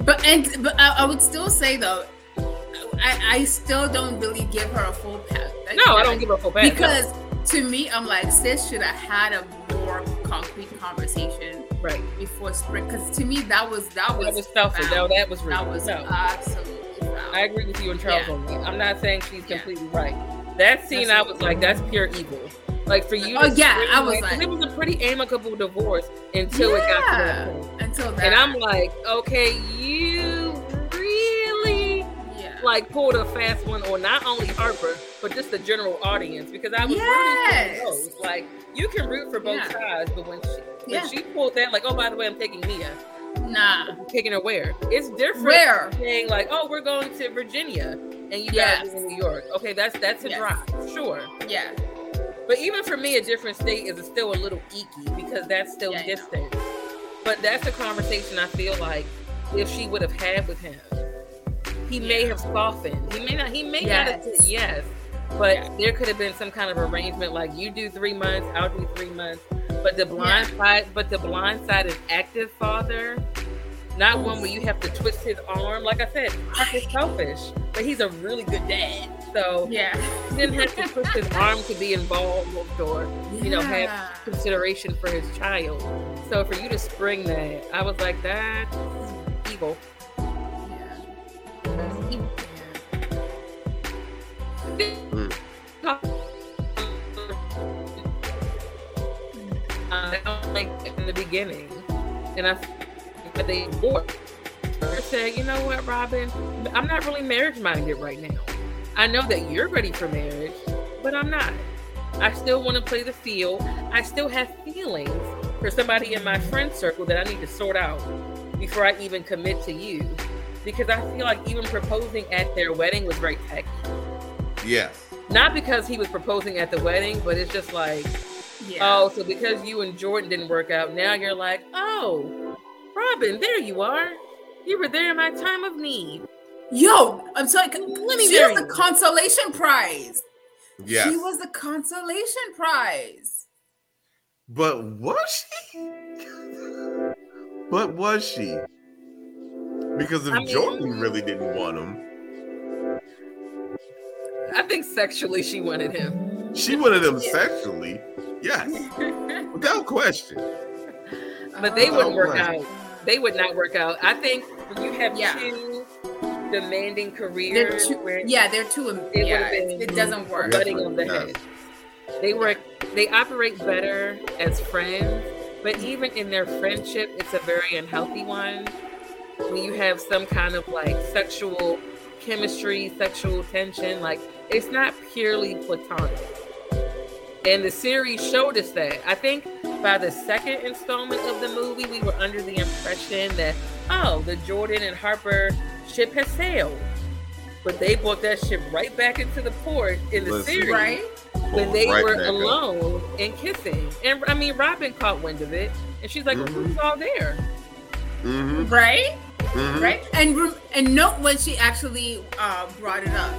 C: But and but I, I, would still say though, I, I still don't really give her a full pass.
A: no, I don't give her a full pass
C: because no. to me, I'm like, sis should have had a more concrete conversation
A: right
C: before spring because to me that was that was
A: that was selfish no that was real.
C: that was no. absolutely foul.
A: i agree with you and charles yeah. on that i'm not saying she's completely yeah. right that scene that's i was like that's pure evil like for you
C: oh yeah i was like,
A: it was a pretty amicable divorce until yeah, it got to that point
C: until that
A: and i'm like okay you really like pulled a fast one on not only harper but just the general audience because i was yes. rooting for like you can root for both sides but when she yeah. She pulled that like, oh, by the way, I'm taking Mia.
C: Nah.
A: Taking her where? It's different.
C: Where?
A: Saying like, oh, we're going to Virginia and you yes. guys in New York. Okay, that's that's a yes. drive. Sure.
C: Yeah.
A: But even for me, a different state is still a little icky because that's still yeah, distant. But that's a conversation I feel like if she would have had with him, he may have softened. He may not. He may yes. not have said yes. But yeah. there could have been some kind of arrangement like you do three months, I'll do three months but the blind yeah. side, but the blind side is active father, not one where you have to twist his arm. Like I said, he's selfish, but he's a really good dad. So
C: yeah,
A: he didn't have to twist his arm to be involved or you know have consideration for his child. So for you to spring that, I was like, that's evil.
C: Yeah. That's evil.
A: Mm. like in the beginning, and I but they. I said, you know what, Robin, I'm not really marriage minded right now. I know that you're ready for marriage, but I'm not. I still want to play the field. I still have feelings for somebody in my friend circle that I need to sort out before I even commit to you. Because I feel like even proposing at their wedding was very tacky.
B: Yes.
A: Not because he was proposing at the wedding, but it's just like, yeah. oh, so because you and Jordan didn't work out, now you're like, oh, Robin, there you are. You were there in my time of need.
C: Yo, I'm sorry. Let me she was the consolation prize.
B: Yeah.
C: She was the consolation prize.
B: But was she? but was she? Because if I mean, Jordan really didn't want him.
A: I think sexually she wanted him.
B: She wanted him sexually. Yes. Without question.
A: But they wouldn't work question. out. They would not work out. I think when you have yeah. two demanding career.
C: They're too, yeah, they're too. It, yeah, it, it doesn't work.
A: Butting of the head. They work. They operate better as friends, but even in their friendship, it's a very unhealthy one. When you have some kind of like sexual chemistry, sexual tension, like it's not purely platonic. And the series showed us that. I think by the second installment of the movie, we were under the impression that, oh, the Jordan and Harper ship has sailed. But they brought that ship right back into the port in the Listen, series right? when they right were alone up. and kissing. And I mean, Robin caught wind of it, and she's like, mm-hmm. "Who's all there?"
C: Mm-hmm. Right, mm-hmm. right. And and note when she actually uh, brought it up.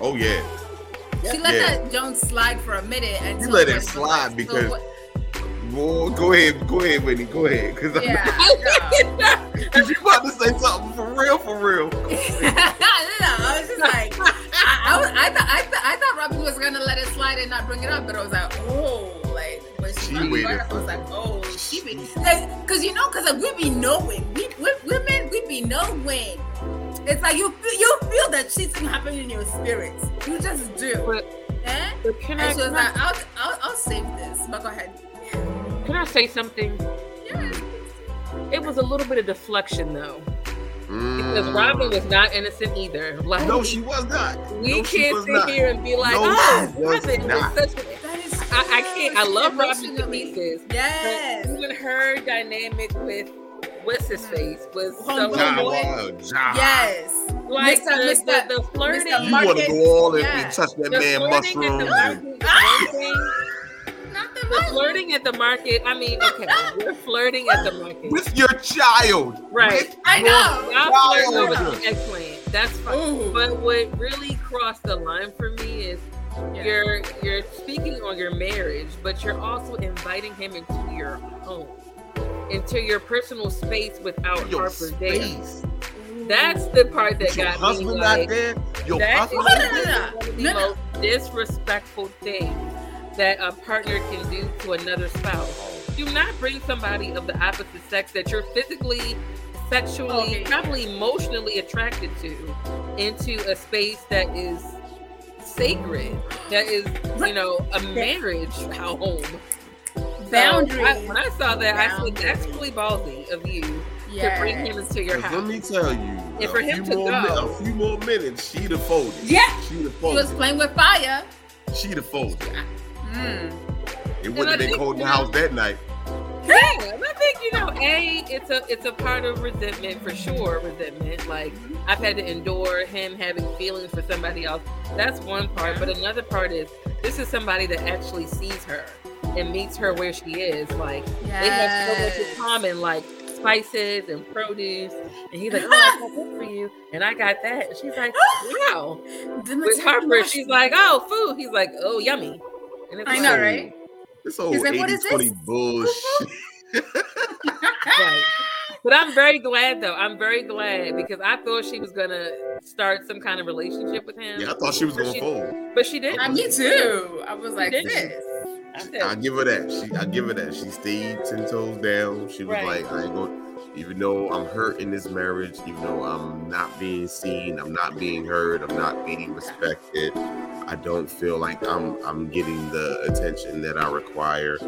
B: Oh yeah.
C: She let yeah. that Jones slide for a minute, and
B: you let it slide because. So Boy, go ahead, go ahead, Whitney, go ahead, because yeah, because you about to say something for real, for real. no,
C: I was just like, I, I, was, I thought, I, th- I thought Robbie was gonna let it slide and not bring it up, but I was like, oh, like when she, she waited. I was like, oh, she be like, because you know, because like, we be knowing, we, we women, we be knowing. It's like you feel, you feel that cheating happening in your spirits. You just do. But, eh? But can and I, she was like, I'll, I'll, I'll save this. But go ahead.
A: Can I say something? Yeah. It was a little bit of deflection though. Mm. Because Robin was not innocent either.
B: Like No, she was not.
A: We
B: no,
A: can't sit not. here and be like, no, oh, Robin was such a I, I can't I love Robin to pieces.
C: Yes.
A: even her dynamic with what's his face was so
C: Yes.
A: Like Mr. The, Mr. The, the flirting.
B: You want to go all in yeah. and touch that the man mushrooms
A: the flirting at the market. I mean, okay, we're flirting at the market
B: with your child.
A: Right.
B: With
C: I know.
A: Y'all flirting with the eggplant. That's fine. Ooh. But what really crossed the line for me is yeah. you're you're speaking on your marriage, but you're also inviting him into your home, into your personal space without your Harper space. That's the part that
B: your
A: got
B: husband
A: me. Like,
B: not there. Your
A: that
B: husband
A: is one of the most disrespectful things that a partner can do to another spouse. Do not bring somebody of the opposite sex that you're physically, sexually, okay. probably emotionally attracted to into a space that is sacred, that is, you know, a marriage home.
C: Boundary.
A: So I, when I saw that, Boundary. I said, that's really ballsy of you yes. to bring him into your house.
B: Let me tell you.
A: And for him to go.
B: a few more minutes, she'd have folded.
C: Yeah. She'd have folded. He was playing with fire.
B: She'd have folded. Mm. It wouldn't have been cold in the house that night.
A: Yeah, I think you know, a it's a it's a part of resentment for sure. Resentment, like I've had to endure him having feelings for somebody else. That's one part, but another part is this is somebody that actually sees her and meets her where she is. Like yes. they have so much in common, like spices and produce. And he's like, "Oh, I got this for you," and I got that. And she's like, "Wow." With Harper, she's like, "Oh, food." He's like, "Oh, yummy."
C: And it's I know, right?
B: This old like, 80 20 bullshit.
A: right. But I'm very glad though. I'm very glad because I thought she was gonna start some kind of relationship with him.
B: Yeah, I thought she was gonna fold.
A: But she didn't.
C: me too. I was like, this.
B: I give her that. She, I give her that. She stayed ten toes down. She was right. like, I ain't going. Even though I'm hurt in this marriage, even though I'm not being seen, I'm not being heard, I'm not being respected, I don't feel like I'm I'm getting the attention that I require.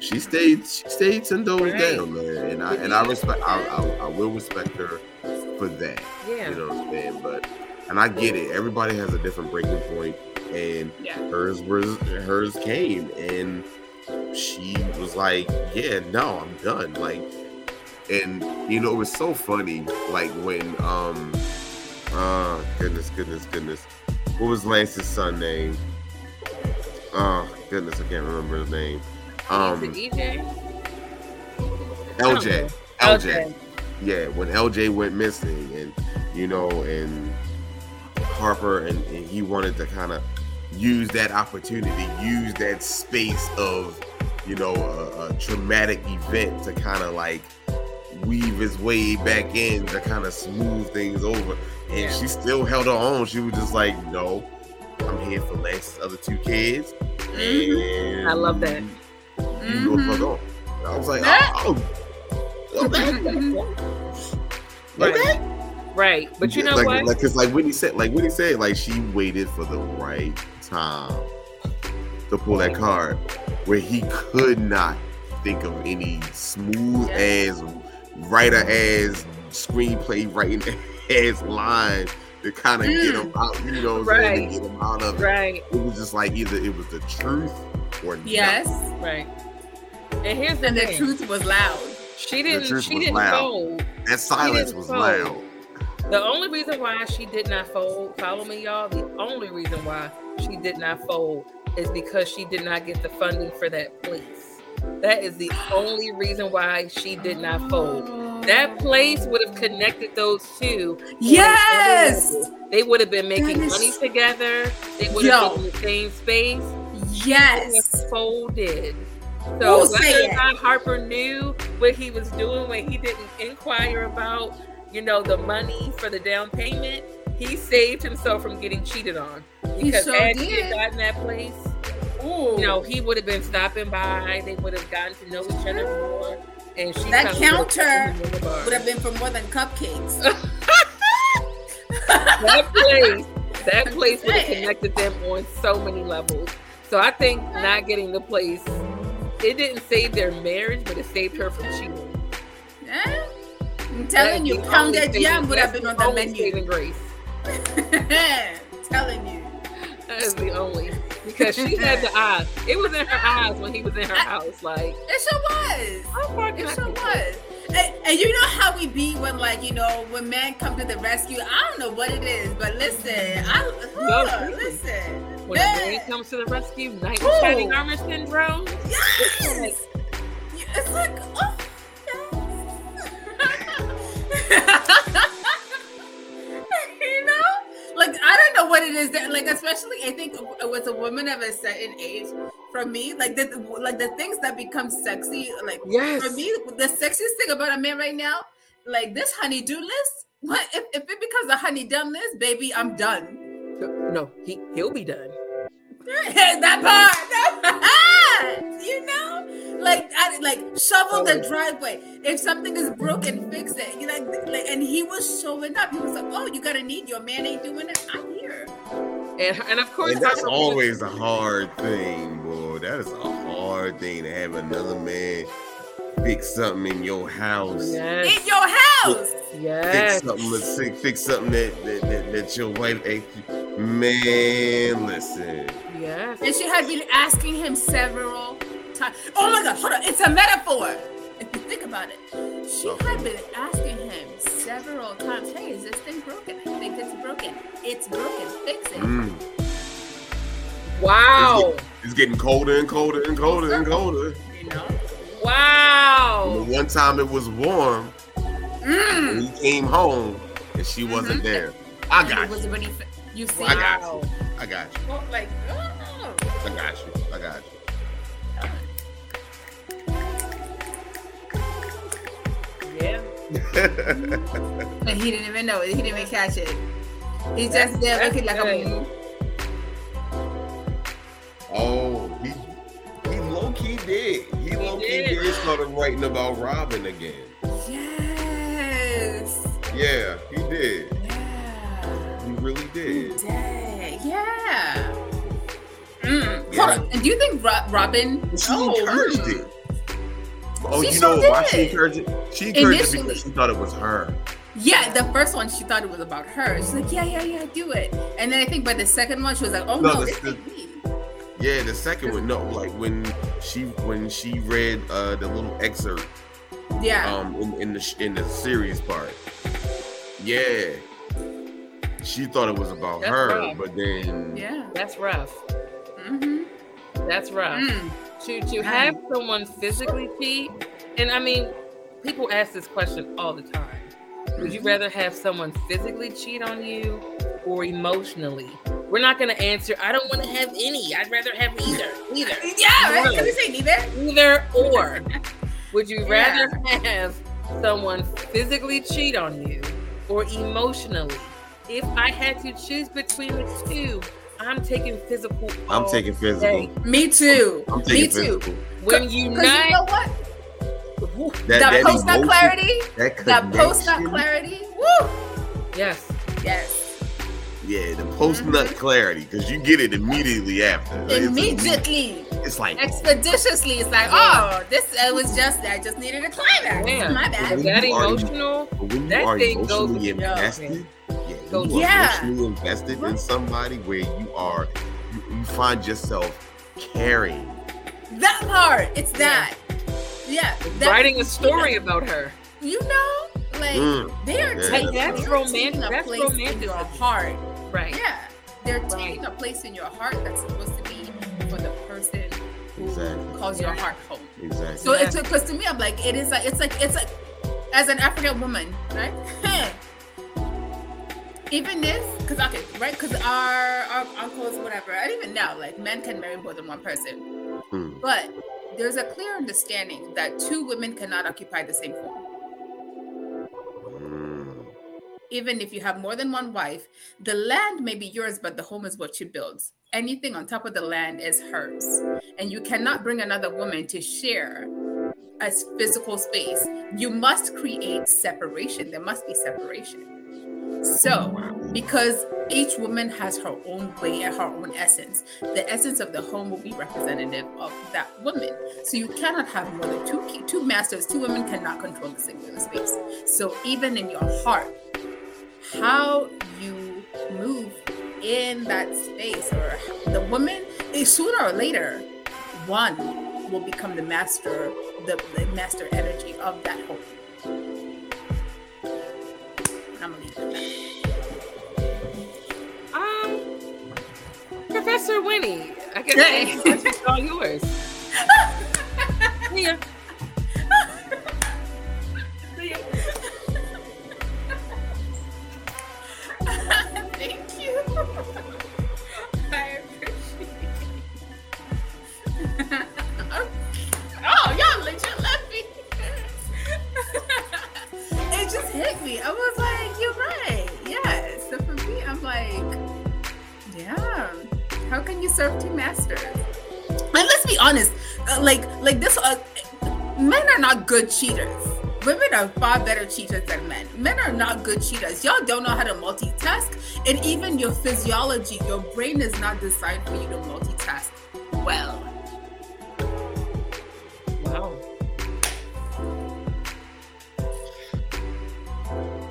B: She stayed she stayed ten toes right. down, man, and I and I respect I, I, I will respect her for that. Yeah, you know what I'm saying, but and I get it. Everybody has a different breaking point, and yeah. hers was hers came, and she was like, "Yeah, no, I'm done." Like, and you know, it was so funny. Like when, um, uh, goodness, goodness, goodness, what was Lance's son name? Oh goodness, I can't remember his name. Um,
A: EJ.
B: LJ. LJ. Yeah, when LJ went missing, and you know, and Harper, and, and he wanted to kind of use that opportunity, use that space of, you know, a, a traumatic event to kind of like weave his way back in to kind of smooth things over. And yeah. she still held her own. She was just like, no, I'm here for Lance's other two kids.
A: Mm-hmm. I love that. You
B: mm-hmm. fuck on. I was like, oh, oh. like that?
A: Right. But you know
B: like,
A: what?
B: Like, cause like Whitney said, like Whitney said, like she waited for the right time to pull that card where he could not think of any smooth as writer as screenplay writing as line to kind of mm. get them out, you know, right. get him out of
A: right.
B: it. It was just like either it was the truth or
C: yes,
A: right. And here's the
C: and the truth was loud.
A: She didn't. She didn't loud. fold.
B: That silence was fold. loud.
A: The only reason why she did not fold, follow me, y'all. The only reason why she did not fold is because she did not get the funding for that place. That is the only reason why she did not fold. That place would have connected those two.
C: Yes.
A: They would have been making is... money together. They would have been in the same space.
C: Yes.
A: Folded. So whether or not Harper knew what he was doing when he didn't inquire about you know, the money for the down payment, he saved himself from getting cheated on. Because sure had did. he had gotten that place, Ooh. you know, he would have been stopping by. They would have gotten to know each other more. And she
C: that counter would have been for more than cupcakes.
A: that place, that place would have connected them on so many levels. So I think not getting the place, it didn't save their marriage, but it saved her from cheating.
C: Yeah. I'm telling you, pounded yam would have been on the menu.
A: Saving grace.
C: telling you.
A: That is the only because she had the eyes. It was in her eyes when he was in her house. Like
C: it sure was. It sure was. And, and, you know how we be when like you know when men come to the rescue. I don't know what it is, but listen, I uh, listen.
A: When man. a man comes to the rescue, knight in shining armor syndrome.
C: Yes. It's like, it's like oh you it is that like, especially I think with a woman of a certain age. For me, like the like the things that become sexy, like yes. for me, the sexiest thing about a man right now, like this honeydew list. What if, if it becomes a honey honeydew list, baby? I'm done.
A: No, he he'll be done.
C: that part, you know, like I, like shovel the driveway. If something is broken, fix it. You like, like, and he was showing up. He was like, "Oh, you gotta need. Your man ain't doing it. I'm here."
A: And, and of course,
B: and that's always a hard thing, boy. That is a hard thing to have another man fix something in your house.
A: Yes.
C: In your house.
A: Yes.
B: Fix something. Fix something that that, that, that your wife. Ain't. Man, listen.
A: Yes.
C: And she had been asking him several times. Oh my God, hold on. It's a metaphor. If you think about it, she had been asking him several times, hey, is this thing broken? I think it's broken. It's broken. Fix it. Mm.
A: Wow.
B: It's, get, it's, getting colder and colder and colder and colder.
C: You know?
A: Wow.
B: one time it was warm. Mm. he came home and she wasn't mm-hmm. there. I got you.
C: You see?
B: I got you. I got you.
C: Well, like,
B: oh. I got you. I got you.
A: Yeah.
C: and he didn't even know it. He didn't even catch it. He's just there looking like a.
B: Oh, he he low key did. He, he low key did. did started writing about Robin again.
C: Yeah.
B: Yeah, he did. Yeah. He really did.
C: He did. Yeah. Mm. Yeah. Hold on. And do you think Robin?
B: She oh, encouraged mm. it. Oh, she you know did. why she encouraged it? She encouraged Initially. it because she thought it was her.
C: Yeah, the first one she thought it was about her. She's like, yeah, yeah, yeah, do it. And then I think by the second one she was like, oh no, no this the, me.
B: Yeah, the second one, no, like when she when she read uh the little excerpt.
C: Yeah.
B: Um, in, in the in the series part. Yeah. She thought it was about that's her, rough. but then
C: yeah,
A: that's rough. Mm-hmm. That's rough. Mm. To to have someone physically cheat, and I mean, people ask this question all the time. Would you rather have someone physically cheat on you or emotionally? We're not going to answer. I don't want to have any. I'd rather have neither. Neither.
C: yeah, right. Can we say neither?
A: Neither or. Would you rather yeah. have someone physically cheat on you or emotionally? If I had to choose between the two, I'm taking physical.
B: I'm taking physical. Day.
C: Me too.
B: I'm taking Me physical. too.
A: When you not, you know what?
C: That, that, that post nut clarity. That, that post nut clarity. Woo.
A: Yes.
C: Yes.
B: Yeah, the post nut mm-hmm. clarity because you get it immediately after.
C: Immediately.
B: It's like
C: expeditiously. It's like, oh, this it was just I just needed a climax. Yeah. My bad.
A: That emotional.
B: when you that are thing emotionally goes invested, yeah, when you are yeah. emotionally invested in somebody where you are, you, you find yourself caring.
C: That part. It's that. Yeah.
A: That, writing a story yeah. about her.
C: You know, like mm. they are
A: yeah. taking, that's romantic. That's romantic
C: in your heart.
A: Right.
C: Yeah. They're right. taking a place in your heart that's supposed to be for the person who exactly. calls your heart home.
B: Exactly.
C: So yeah. it's because to me, I'm like, it is like it's like it's like as an African woman, right? even this, because okay, right? Because our our uncles, whatever, I don't even know. Like men can marry more than one person, hmm. but there's a clear understanding that two women cannot occupy the same home. Even if you have more than one wife, the land may be yours, but the home is what she builds. Anything on top of the land is hers. And you cannot bring another woman to share a physical space. You must create separation. There must be separation. So, because each woman has her own way and her own essence, the essence of the home will be representative of that woman. So you cannot have more than two two masters. Two women cannot control the same space. So even in your heart, how you move in that space, or the woman, eh, sooner or later, one will become the master, the, the master energy of that home. I'm gonna leave it
A: Um, Professor Winnie, I guess hey. it's all yours.
C: yeah. Thank you. I appreciate it. Hit me. I was like, you're right. Yeah. So for me, I'm like, yeah. How can you serve two masters? And let's be honest, uh, like like this. Uh, men are not good cheaters. Women are far better cheaters than men. Men are not good cheaters. Y'all don't know how to multitask, and even your physiology, your brain is not designed for you to multitask well.
A: Wow.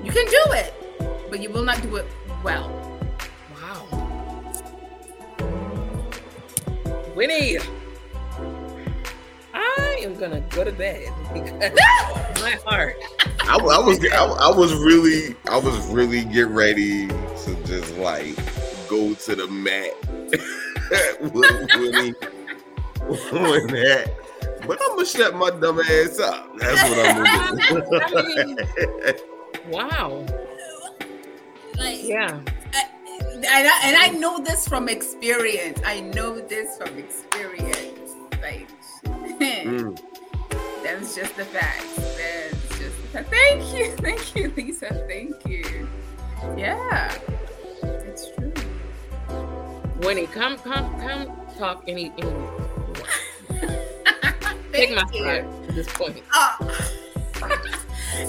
C: You can do it, but you will not do it well.
A: Wow. Winnie, I am gonna go to bed because my heart.
B: I, I was I, I, was really I was really get ready to just like go to the mat with Winnie when that. But I'm gonna shut my dumb ass up. That's what I'm gonna
A: do. Wow.
C: Like,
A: yeah.
C: I, and I, and I know this from experience. I know this from experience. Like, mm. that's just the fact. That's just the fact. Thank you. Thank you, Lisa. Thank you. Yeah. It's true.
A: Winnie, come, come, come talk any, any Take my
C: you.
A: side at this point. Uh,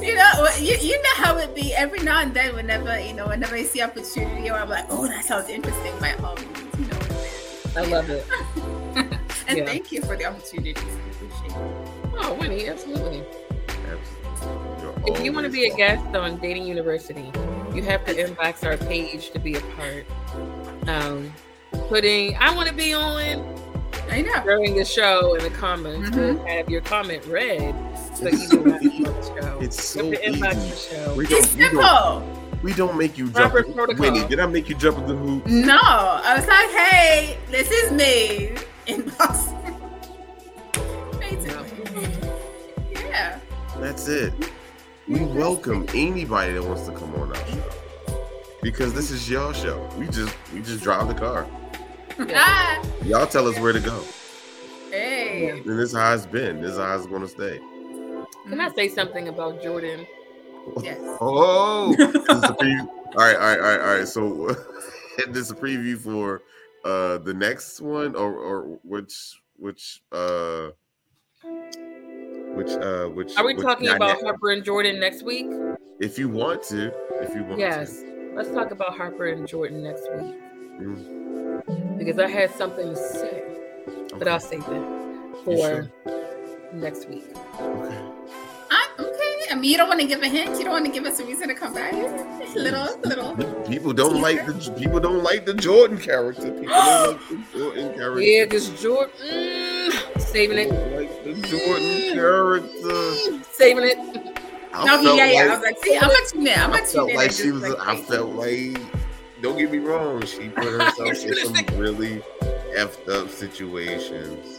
C: you know, you, you know how it be every now and then. Whenever you know, whenever I see opportunity, or I'm like, oh, that sounds interesting. My um, you know.
A: I love it.
C: and yeah. thank you for the opportunity. Appreciate
A: it. Oh, Winnie, absolutely. Absolutely. If you want to be a guest on Dating University, you have to inbox our page to be a part. Um, putting I want to be on.
C: I know.
A: During the show in the comments mm-hmm. to have your comment read so you know on the show.
B: It's so easy.
C: We don't, it's simple. We
B: don't, we don't make you jump. Winnie, did I make you jump in the hoop?
C: No, I was like, "Hey, this is me." Inbox. yeah.
B: That's it. We welcome anybody that wants to come on our show because this is your show. We just we just drive the car. Ah. Y'all tell us where to go.
C: Hey.
B: And this is how it's been. This is how it's going to stay.
A: Can I say something about Jordan?
C: Yes.
B: Oh. all right, all right, all right, all right. So is this is a preview for uh the next one or or which which uh which uh which
A: are we
B: which
A: talking about Harper and Jordan next week?
B: If you want to, if you want to
A: yes.
B: to.
A: Let's talk about Harper and Jordan next week. Mm because I had something to say, okay. but I'll save it for sure? next week.
C: Okay. I'm okay. I mean, you don't want to give a hint. You don't want to give us a reason to come back. Little, little.
B: People don't like the people don't like the Jordan character. People don't like the Jordan character.
A: Yeah, because Jordan mm, saving it.
B: Like the Jordan character.
A: Saving it.
C: I no, yeah, yeah. Like, I was like, see, I'm not tune in. I'm not tune
B: in. Like she was. Like, I felt like don't get me wrong, she put herself in some really effed up situations.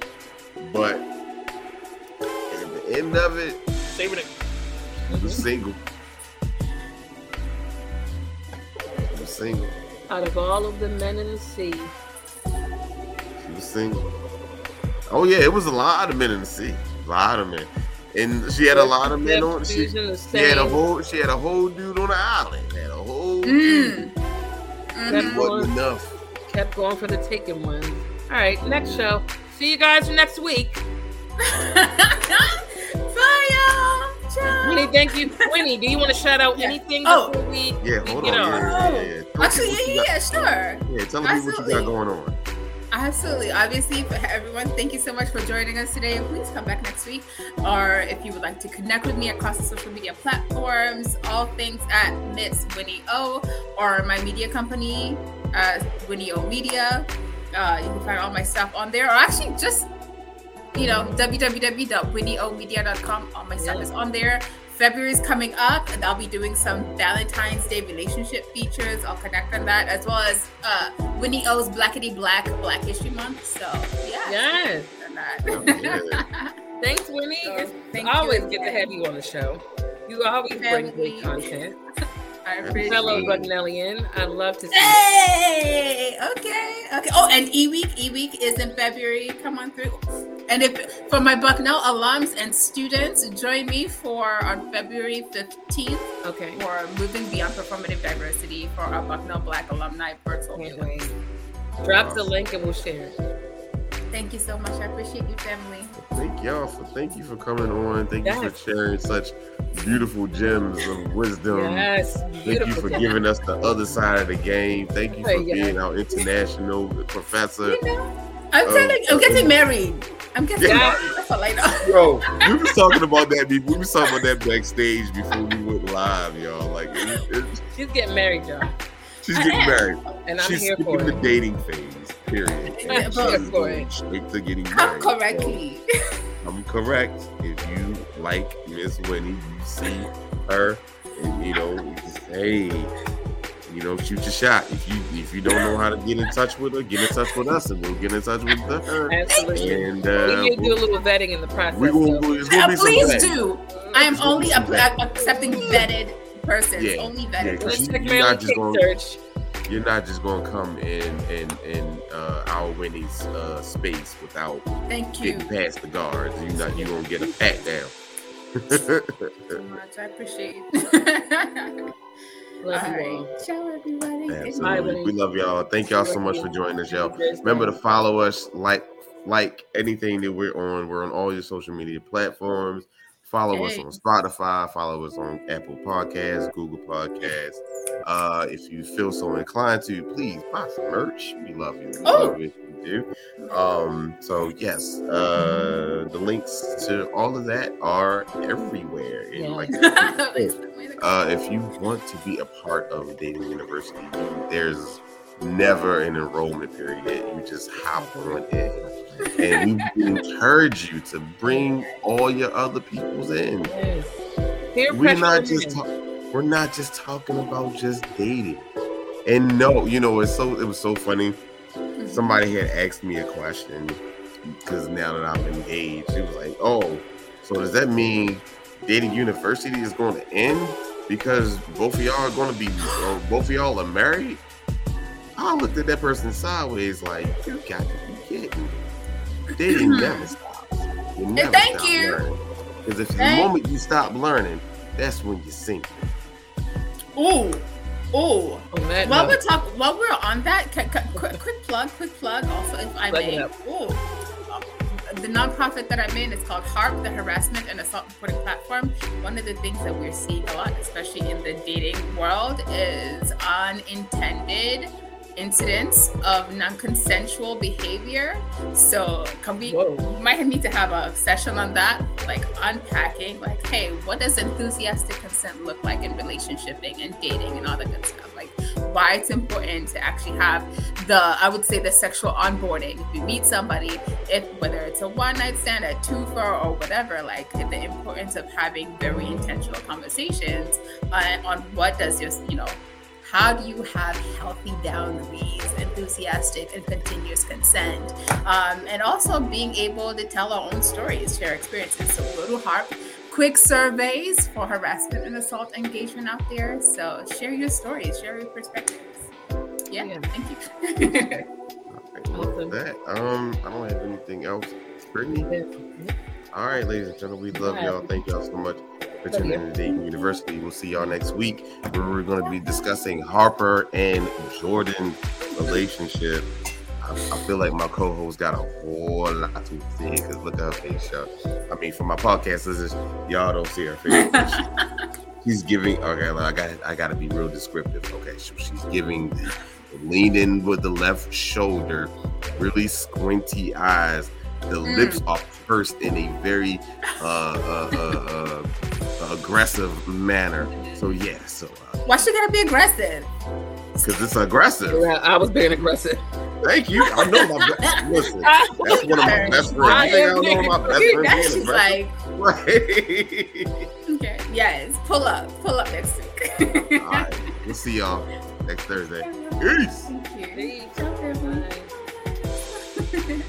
B: But at the end of it,
A: saving it.
B: She was single. She was single.
A: Out of all of the men in the sea.
B: She was single. Oh yeah, it was a lot of men in the sea. A lot of men. And she had a lot of men on. She, she had a whole. She had a whole dude on the island. Had a whole. Mm.
A: Mm-hmm. wasn't enough. Kept going for the taken one. All right, next show. See you guys next week.
C: Bye, y'all.
A: Winnie, thank you. Winnie, do you want to shout out yeah. anything oh. before we,
B: yeah, hold on. Yeah, yeah, yeah.
C: Actually, yeah, yeah, sure.
B: Yeah, tell me what you got going on.
C: Absolutely. Obviously, for everyone, thank you so much for joining us today. Please come back next week. Or if you would like to connect with me across the social media platforms, all things at Miss Winnie O or my media company, uh, Winnie O Media. Uh, you can find all my stuff on there. Or actually, just you know, www.winnieomedia.com. All my stuff yeah. is on there. February is coming up, and I'll be doing some Valentine's Day relationship features. I'll connect on that as well as uh, Winnie O's Blackity Black Black History Month. So
A: yeah, yes. Thanks, Winnie. So, thank always good to have you on the show. You always bring great content. I appreciate fellow Bucknellian. I love to see.
C: Hey, okay, okay. Oh, and E Week, E Week is in February. Come on through. And if for my Bucknell alums and students, join me for on February fifteenth.
A: Okay.
C: For moving beyond performative diversity for our Bucknell Black alumni virtual.
A: Can't wait. Drop the link and we'll share it.
C: Thank you so much. I appreciate you, family.
B: Thank y'all for thank you for coming on. Thank yes. you for sharing such beautiful gems of wisdom.
A: Yes,
B: thank you for giving us the other side of the game. Thank you for being our international professor.
C: You know, I'm um, telling I'm getting married. I'm getting yeah. married. That's all I know.
B: Yo, we was talking about that. We was talking about that backstage before we went live, y'all. Like, it,
A: it, she's getting married, y'all.
B: She's getting married,
A: and I'm
B: she's
A: here for
B: the dating phase. Period. Going straight to getting married.
C: correctly.
B: So, I'm correct. If you like Miss Winnie, you see her, and you know, you just, hey, you know, shoot your shot. If you if you don't know how to get in touch with her, get in touch with us, and we'll get in touch with her.
A: Absolutely. And uh, we may do a little vetting in the process.
B: We will.
C: Uh, please do. I am only a, accepting vetted persons. Yeah. Only vetted.
B: Yeah, you, you're not just going. You're not just gonna come in in in uh, our Winnie's uh, space without
C: Thank you.
B: getting past the guards. You're not. You're gonna get a pat down.
C: so much. I appreciate it. Love all you all. Ciao, everybody.
B: Absolutely. We love y'all. Thank y'all so much for joining us, y'all. Remember to follow us, like, like anything that we're on. We're on all your social media platforms. Follow hey. us on Spotify. Follow us on Apple Podcasts, Google Podcasts. Uh, if you feel so inclined to, please buy some merch. We love you. We oh. love it. We do. Um, so yes, uh, the links to all of that are everywhere. And yeah. like, uh, if you want to be a part of Dating University, there's never an enrollment period. You just hop on in. And we encourage you to bring all your other peoples in. Yes. We're not just ta- we're not just talking about just dating. And no, you know, it's so it was so funny. Somebody had asked me a question because now that I'm engaged, it was like, oh, so does that mean dating university is going to end because both of y'all are going to be, both of y'all are married? I looked at that person sideways like, you got to be kidding. Dating mm-hmm. never stops. You never
C: Thank stop you.
B: Because if the moment you stop learning, that's when you sink.
C: Ooh. Ooh. While we're talk, while we're on that, quick, quick plug, quick plug. Also, if I may. Ooh. The nonprofit that I'm in is called HARP, the Harassment and Assault Reporting Platform. One of the things that we're seeing a lot, especially in the dating world, is unintended incidents of non-consensual behavior. So can we, we might need to have a session on that, like unpacking, like, hey, what does enthusiastic consent look like in relationshiping and dating and all that good stuff? Like why it's important to actually have the, I would say the sexual onboarding. If you meet somebody, if whether it's a one night stand, a twofer, or whatever, like the importance of having very intentional conversations uh, on what does your, you know, how do you have healthy boundaries, enthusiastic and continuous consent, um, and also being able to tell our own stories, share experiences. So go to HARP, quick surveys for harassment and assault engagement out there. So share your stories, share your perspectives. Yeah, yeah. thank you.
B: awesome. That um, I don't have anything else. Brittany. All right, ladies and gentlemen, we love y'all. Thank y'all so much in to Dating University. We'll see y'all next week where we're going to be discussing Harper and Jordan relationship. I, I feel like my co-host got a whole lot to say because look at her face, y'all. I mean, for my podcast listeners, y'all don't see her face. she's giving. Okay, I got. I got to be real descriptive. Okay, so she's giving the lean in with the left shoulder, really squinty eyes. The mm. lips are pursed in a very uh, uh, uh, uh, aggressive manner. So yeah, so uh,
C: why she gotta be aggressive?
B: Because it's aggressive.
A: Yeah, I was being aggressive.
B: Thank you. I know my best. Listen, that's one of my best friends. I, I know my best friend being
C: Like, right. okay. Yes. Pull up. Pull up next week.
B: All right. We'll see y'all next Thursday. Peace.
C: Thank you. Peace.